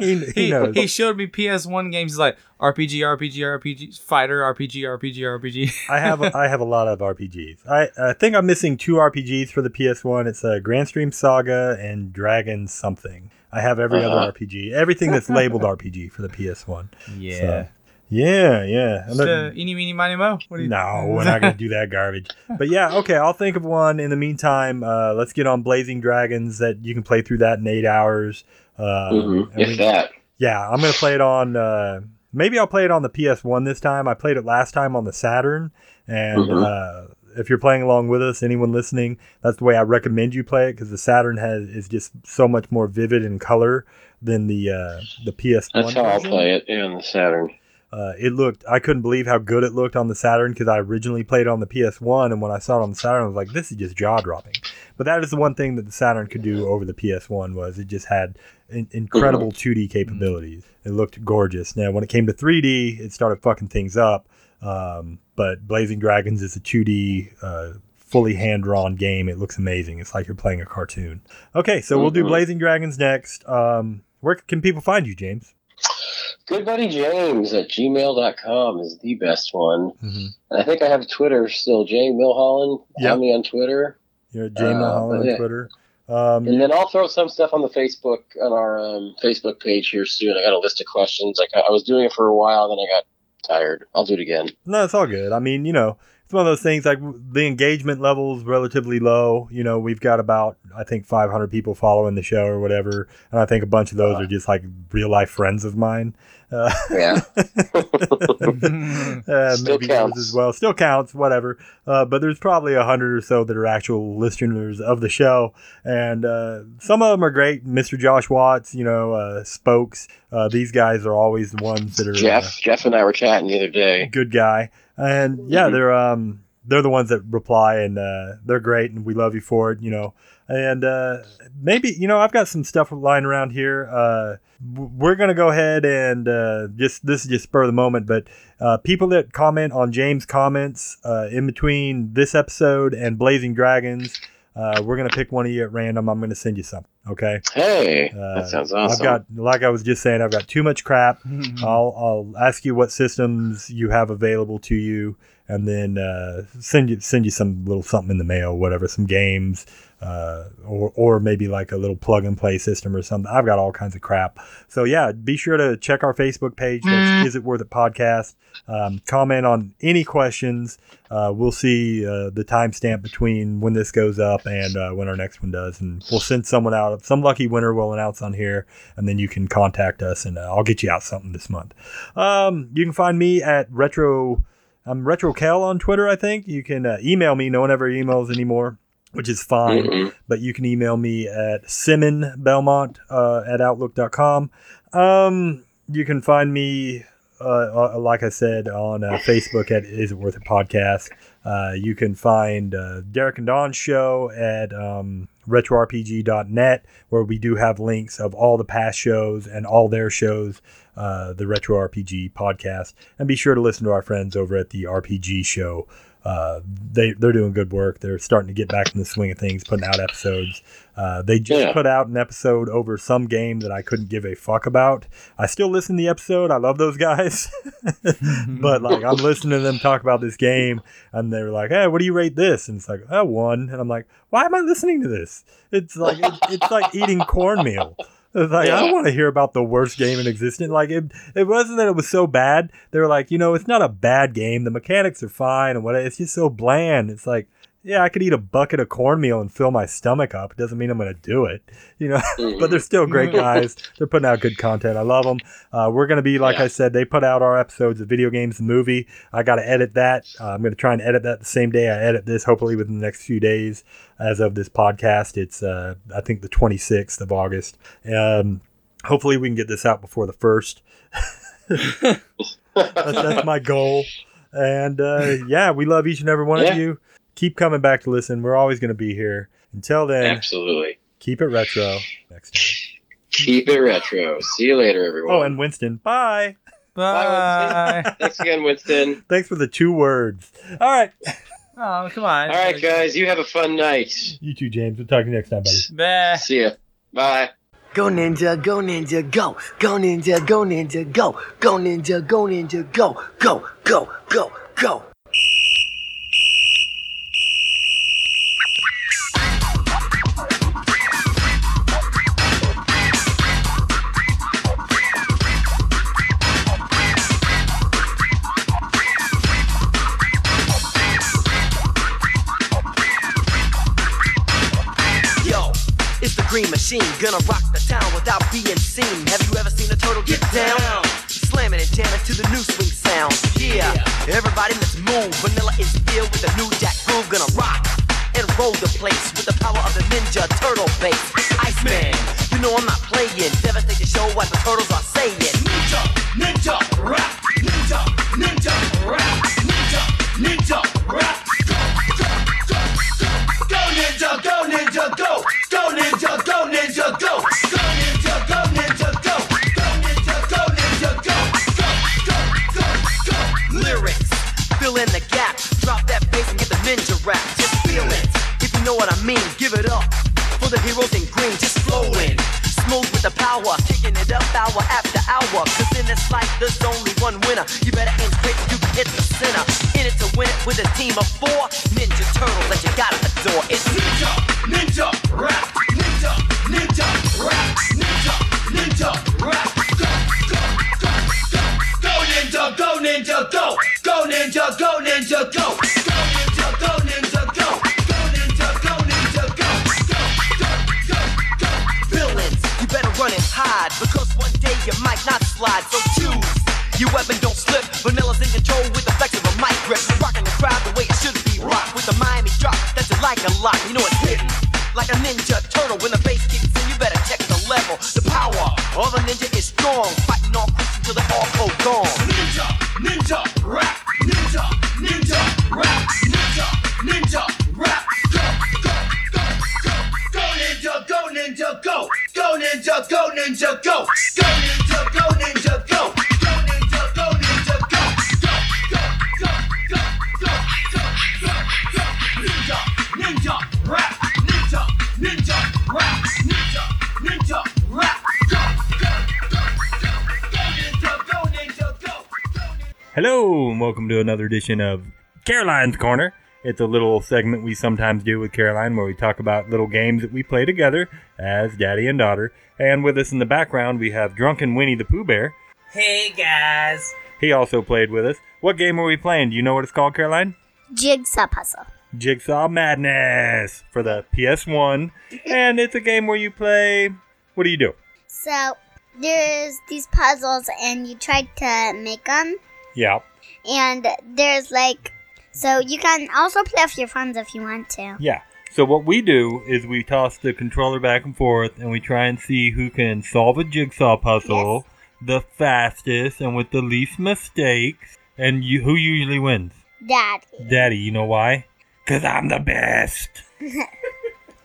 Speaker 3: he, he, he knows.
Speaker 4: he showed me PS1 games. He's like RPG, RPG, RPG, fighter, RPG, RPG, RPG.
Speaker 3: I have I have a lot of RPGs. I, I think I'm missing two RPGs for the PS1. It's a Granstream Saga and Dragon something. I have every
Speaker 2: Uh-huh.
Speaker 3: other RPG, everything that's labeled RPG for the PS1.
Speaker 4: yeah.
Speaker 3: So, yeah, yeah. And
Speaker 4: Just,
Speaker 3: then-
Speaker 4: uh, eeny, meeny, miny, mo. What do you?
Speaker 3: no, [LAUGHS] we're not gonna do that garbage. But yeah, okay. I'll think of one. In the meantime, uh, let's get on Blazing Dragons. That you can play through that in eight hours. Uh,
Speaker 2: Mhm, If
Speaker 3: we-
Speaker 2: that.
Speaker 3: yeah, I'm gonna play it on. Uh, maybe I'll play it on the PS1 this time. I played it last time on the Saturn, and
Speaker 2: Mhm.
Speaker 3: uh, if you're playing along with us, anyone listening, that's the way I recommend you play it because the Saturn has is just so much more vivid in color than the uh, the PS1.
Speaker 2: That's how I'll play it yeah, on the Saturn.
Speaker 3: Uh, it looked. I couldn't believe how good it looked on the Saturn because I originally played on the PS1, and when I saw it on the Saturn, I was like, "This is just jaw dropping." But that is the one thing that the Saturn could do over the PS1 was it just had in- incredible 2D capabilities. It looked gorgeous. Now, when it came to 3D, it started fucking things up. Um, but Blazing Dragons is a 2D. Uh, Fully hand drawn game. It looks amazing. It's like you're playing a cartoon. Okay, so we'll do
Speaker 2: Mhm.
Speaker 3: Blazing Dragons next. Um, where can people find you, James?
Speaker 2: Good buddy James at gmail.com is the best one.
Speaker 3: Mm-hmm.
Speaker 2: And I think I have Twitter still. Jay Milholland.
Speaker 3: Yep.
Speaker 2: Find me on Twitter.
Speaker 3: You're Jay
Speaker 2: Uh,
Speaker 3: on
Speaker 2: yeah.
Speaker 3: Twitter. Um,
Speaker 2: And then I'll throw some stuff on the Facebook on our um, Facebook page here soon. I got a list of questions. Like I was doing it for a while, then I got tired. I'll do it again.
Speaker 3: no, it's all good. I mean, you know, it's one of those things like the engagement level is relatively low. You know, we've got about, I think, 500 people following the show or whatever. And I think a bunch of those are just like real life friends of mine. Uh,
Speaker 2: Yeah. [LAUGHS]
Speaker 3: uh,
Speaker 2: Still
Speaker 3: maybe
Speaker 2: counts.
Speaker 3: as well. Still counts, whatever. Uh, but there's probably a hundred or so that are actual listeners of the show, and uh, some of them are great. Mr. Josh Watts, you know, uh, Spokes. Uh, these guys are always the ones that are
Speaker 2: Jeff, Jeff and I were chatting the other day.
Speaker 3: good guy, and yeah,
Speaker 2: Mhm.
Speaker 3: they're um they're the ones that reply, and uh, they're great, and we love you for it, you know. And uh, maybe you know I've got some stuff lying around here. Uh, we're gonna go ahead and uh, just this is just spur of the moment, but uh, people that comment on James' comments uh, in between this episode and Blazing Dragons, uh, we're gonna pick one of you at random. I'm gonna send you something. Okay.
Speaker 2: Hey,
Speaker 3: Uh,
Speaker 2: that sounds awesome.
Speaker 3: I've got like I was just saying, I've got too much crap. [LAUGHS] I'll I'll ask you what systems you have available to you, and then uh, send you send you some little something in the mail, whatever, some games, uh, or or maybe like a little plug and play system or something. I've got all kinds of crap. So yeah, be sure to check our Facebook page. That's Is It Worth It Podcast. Um, comment on any questions. Uh, we'll see uh, the timestamp between when this goes up and uh, when our next one does, and we'll send someone out. Some lucky winner will announce on here, and then you can contact us, and uh, I'll get you out something this month. Um, you can find me at retro. I'm retrocal on Twitter. I think you can uh, email me. No one ever emails anymore, which is fine.
Speaker 2: Mm-mm.
Speaker 3: But you can email me at simonbelmont uh, at outlook.com. Um, you can find me, uh, uh, like I said, on uh, Facebook at Is It Worth It Podcast. Uh, you can find uh, Derek and Don's show at um, retrorpg.net, where we do have links of all the past shows and all their shows, uh, the Retro RPG podcast. And be sure to listen to our friends over at the RPG show. Uh, they they're doing good work. They're starting to get back in the swing of things, putting out episodes. Uh, they just
Speaker 2: Yeah.
Speaker 3: put out an episode over some game that I couldn't give a fuck about. I still listen to the episode. I love those guys, [LAUGHS] but like I'm listening to them talk about this game, and they're like, "Hey, what do you rate this?" And it's like, "Oh, one." And I'm like, "Why am I listening to this?" It's like it, it's like eating cornmeal. It's like I don't want to hear about the worst game in existence. Like it, it wasn't that it was so bad. They were like, you know, it's not a bad game. The mechanics are fine and what. It's just so bland. It's like, yeah, I could eat a bucket of cornmeal and fill my stomach up. It doesn't mean I'm going to do it, [LAUGHS] you know.
Speaker 2: Mhm.
Speaker 3: but they're still great guys. They're putting out good content. I love them. Uh, we're going to be, like
Speaker 2: Yeah.
Speaker 3: I said, they put out our episodes of Video Games the Movie. I got to edit that. Uh, I'm going to try and edit that the same day I edit this, hopefully within the next few days. As of this podcast, it's, uh, I think, the 26th of August. Um, hopefully, we can get this out before the first. [LAUGHS] [LAUGHS] that's, that's my goal. And uh, yeah, we love each and every one
Speaker 2: Yeah.
Speaker 3: of you. Keep coming back to listen. We're always going to be here. Until then,
Speaker 2: Absolutely.
Speaker 3: keep it retro. Next time.
Speaker 2: Keep it retro. See you later, everyone.
Speaker 3: Oh, and Winston, bye.
Speaker 4: Bye. [LAUGHS]
Speaker 2: Thanks again, Winston.
Speaker 3: Thanks for the two words. All right.
Speaker 4: oh, come on.
Speaker 2: All right, guys. You have a fun night.
Speaker 3: You too, James. We'll talk to you next time, buddy.
Speaker 4: Bah.
Speaker 2: See ya. Bye.
Speaker 5: Go ninja, go ninja, go. Go ninja, go ninja, go. Go ninja, go ninja, go. Go, go, go, go. Machine, gonna rock the town without being seen. Have you ever seen a turtle get down? Slamming and jamming to the new swing sound. Yeah, everybody let's move. Vanilla is here with the new jack groove, gonna rock and roll the place with the power of the ninja turtle bass. Iceman, you know I'm not playing. Devastate the show what the turtles are saying. Ninja, ninja, rap, The heroes in green, just flowing. Smooth with the power, kicking it up hour after hour. Cause in this life, there's only one winner. You better aim straight you can hit the center. In it to win it with a team of four Ninja Turtles that you gotta adore. It's Ninja, Ninja, Rap, Ninja, Ninja, Rap, Ninja, Ninja, Rap. Go, go, go, go, go Ninja, go Ninja, go, go Ninja, go Ninja, go, Your weapon don't slip. Vanilla's in control with the flex of a mic grip. Rocking the crowd the way it should be rocked with the Miami drop that you like a lot. You know it's hidden like a ninja
Speaker 3: welcome to another edition of Caroline's Corner. It's a little segment we sometimes do with Caroline where we talk about little games that we play together as daddy and daughter. And with us in the background, we have Drunken Winnie the Pooh Bear.
Speaker 6: Hey guys.
Speaker 3: He also played with us. What game are we playing? Do you know what it's called, Caroline?
Speaker 7: Jigsaw puzzle.
Speaker 3: Jigsaw Madness for the PS1. [LAUGHS] And it's a game where you play. What do you do?
Speaker 7: So there's these puzzles, and you try to make them,
Speaker 3: Yeah.
Speaker 7: And there's like, so you can also play with your friends if you want to.
Speaker 3: Yeah. So what we do is we toss the controller back and forth, and we try and see who can solve a jigsaw puzzle the fastest and with the least mistakes. And you, who usually wins?
Speaker 7: Daddy.
Speaker 3: Daddy. You know why? Cause I'm the best. [LAUGHS]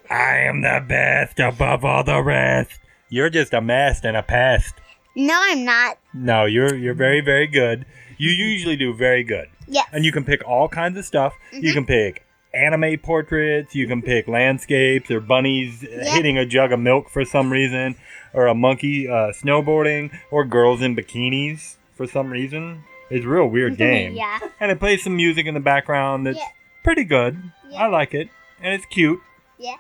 Speaker 3: I am the best above all the rest. You're just a mess and a pest.
Speaker 7: No, I'm not.
Speaker 3: No, you're you're very very good. You usually do very good.
Speaker 7: Yes.
Speaker 3: And you can pick all kinds of stuff. You can pick anime portraits, you can pick landscapes or bunnies hitting a jug of milk for some reason, or a monkey uh, snowboarding, or girls in bikinis for some reason. It's a real weird [LAUGHS] game.
Speaker 7: yeah.
Speaker 3: And it plays some music in the background that's
Speaker 7: Yeah.
Speaker 3: pretty good.
Speaker 7: Yeah.
Speaker 3: I like it. And it's cute.
Speaker 7: Yeah.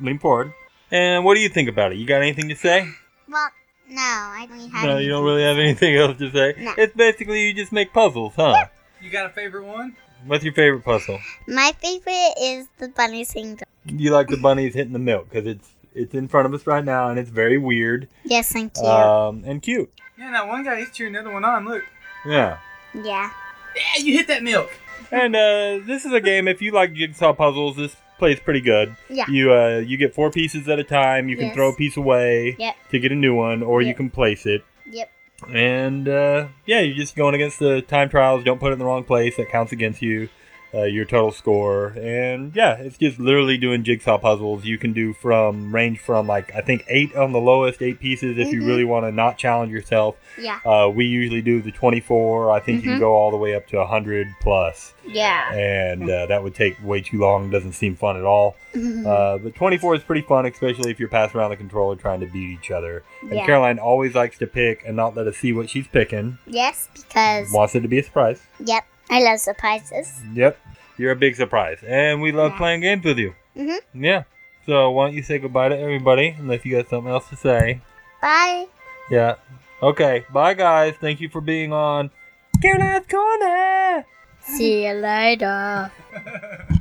Speaker 3: Lean forward. And what do you think about it? You got anything to say?
Speaker 7: Well, no, I don't have
Speaker 3: No, you don't really have anything else to say.
Speaker 7: No.
Speaker 3: It's basically you just make puzzles, huh?
Speaker 4: You got a favorite one?
Speaker 3: What's your favorite puzzle?
Speaker 7: My favorite is the bunny sing.
Speaker 3: You like the bunnies hitting the milk because it's it's in front of us right now and it's very weird
Speaker 7: Yes, thank you.
Speaker 3: um, and cute.
Speaker 4: Yeah, that one guy, he's cheering the other one on. Look.
Speaker 3: Yeah.
Speaker 7: yeah.
Speaker 4: Yeah, you hit that milk.
Speaker 3: And uh, this is a game. If you like jigsaw puzzles, this plays pretty good.
Speaker 7: Yeah.
Speaker 3: You uh, you get four pieces at a time. You can
Speaker 7: Yes.
Speaker 3: throw a piece away
Speaker 7: Yep.
Speaker 3: to get a new one, or you can place it.
Speaker 7: Yep.
Speaker 3: And uh, yeah, you're just going against the time trials. Don't put it in the wrong place. That counts against you. Uh, your total score. And yeah, it's just literally doing jigsaw puzzles. You can do from range from like I think eight on the lowest, eight pieces if you
Speaker 7: Mhm.
Speaker 3: really want to not challenge yourself.
Speaker 7: Yeah.
Speaker 3: Uh, we usually do the 24. I think you can
Speaker 7: Mhm.
Speaker 3: go all the way up to 100 plus,
Speaker 7: Yeah.
Speaker 3: and uh, that would take way too long. Doesn't seem fun at all. Uh, but 24 is pretty fun, especially if you're passing around the controller trying to beat each other. And
Speaker 7: Yeah.
Speaker 3: Caroline always likes to pick and not let us see what she's picking.
Speaker 7: yes, because
Speaker 3: Wants it to be a surprise.
Speaker 7: yep, I love surprises.
Speaker 3: Yep, you're a big surprise, and we love
Speaker 7: Yeah.
Speaker 3: playing games with you.
Speaker 7: Mhm.
Speaker 3: Yeah. So why don't you say goodbye to everybody, unless you got something else to say?
Speaker 7: Bye.
Speaker 3: Yeah. Okay. Bye, guys. Thank you for being on Caroline's Corner.
Speaker 7: See you later. [LAUGHS]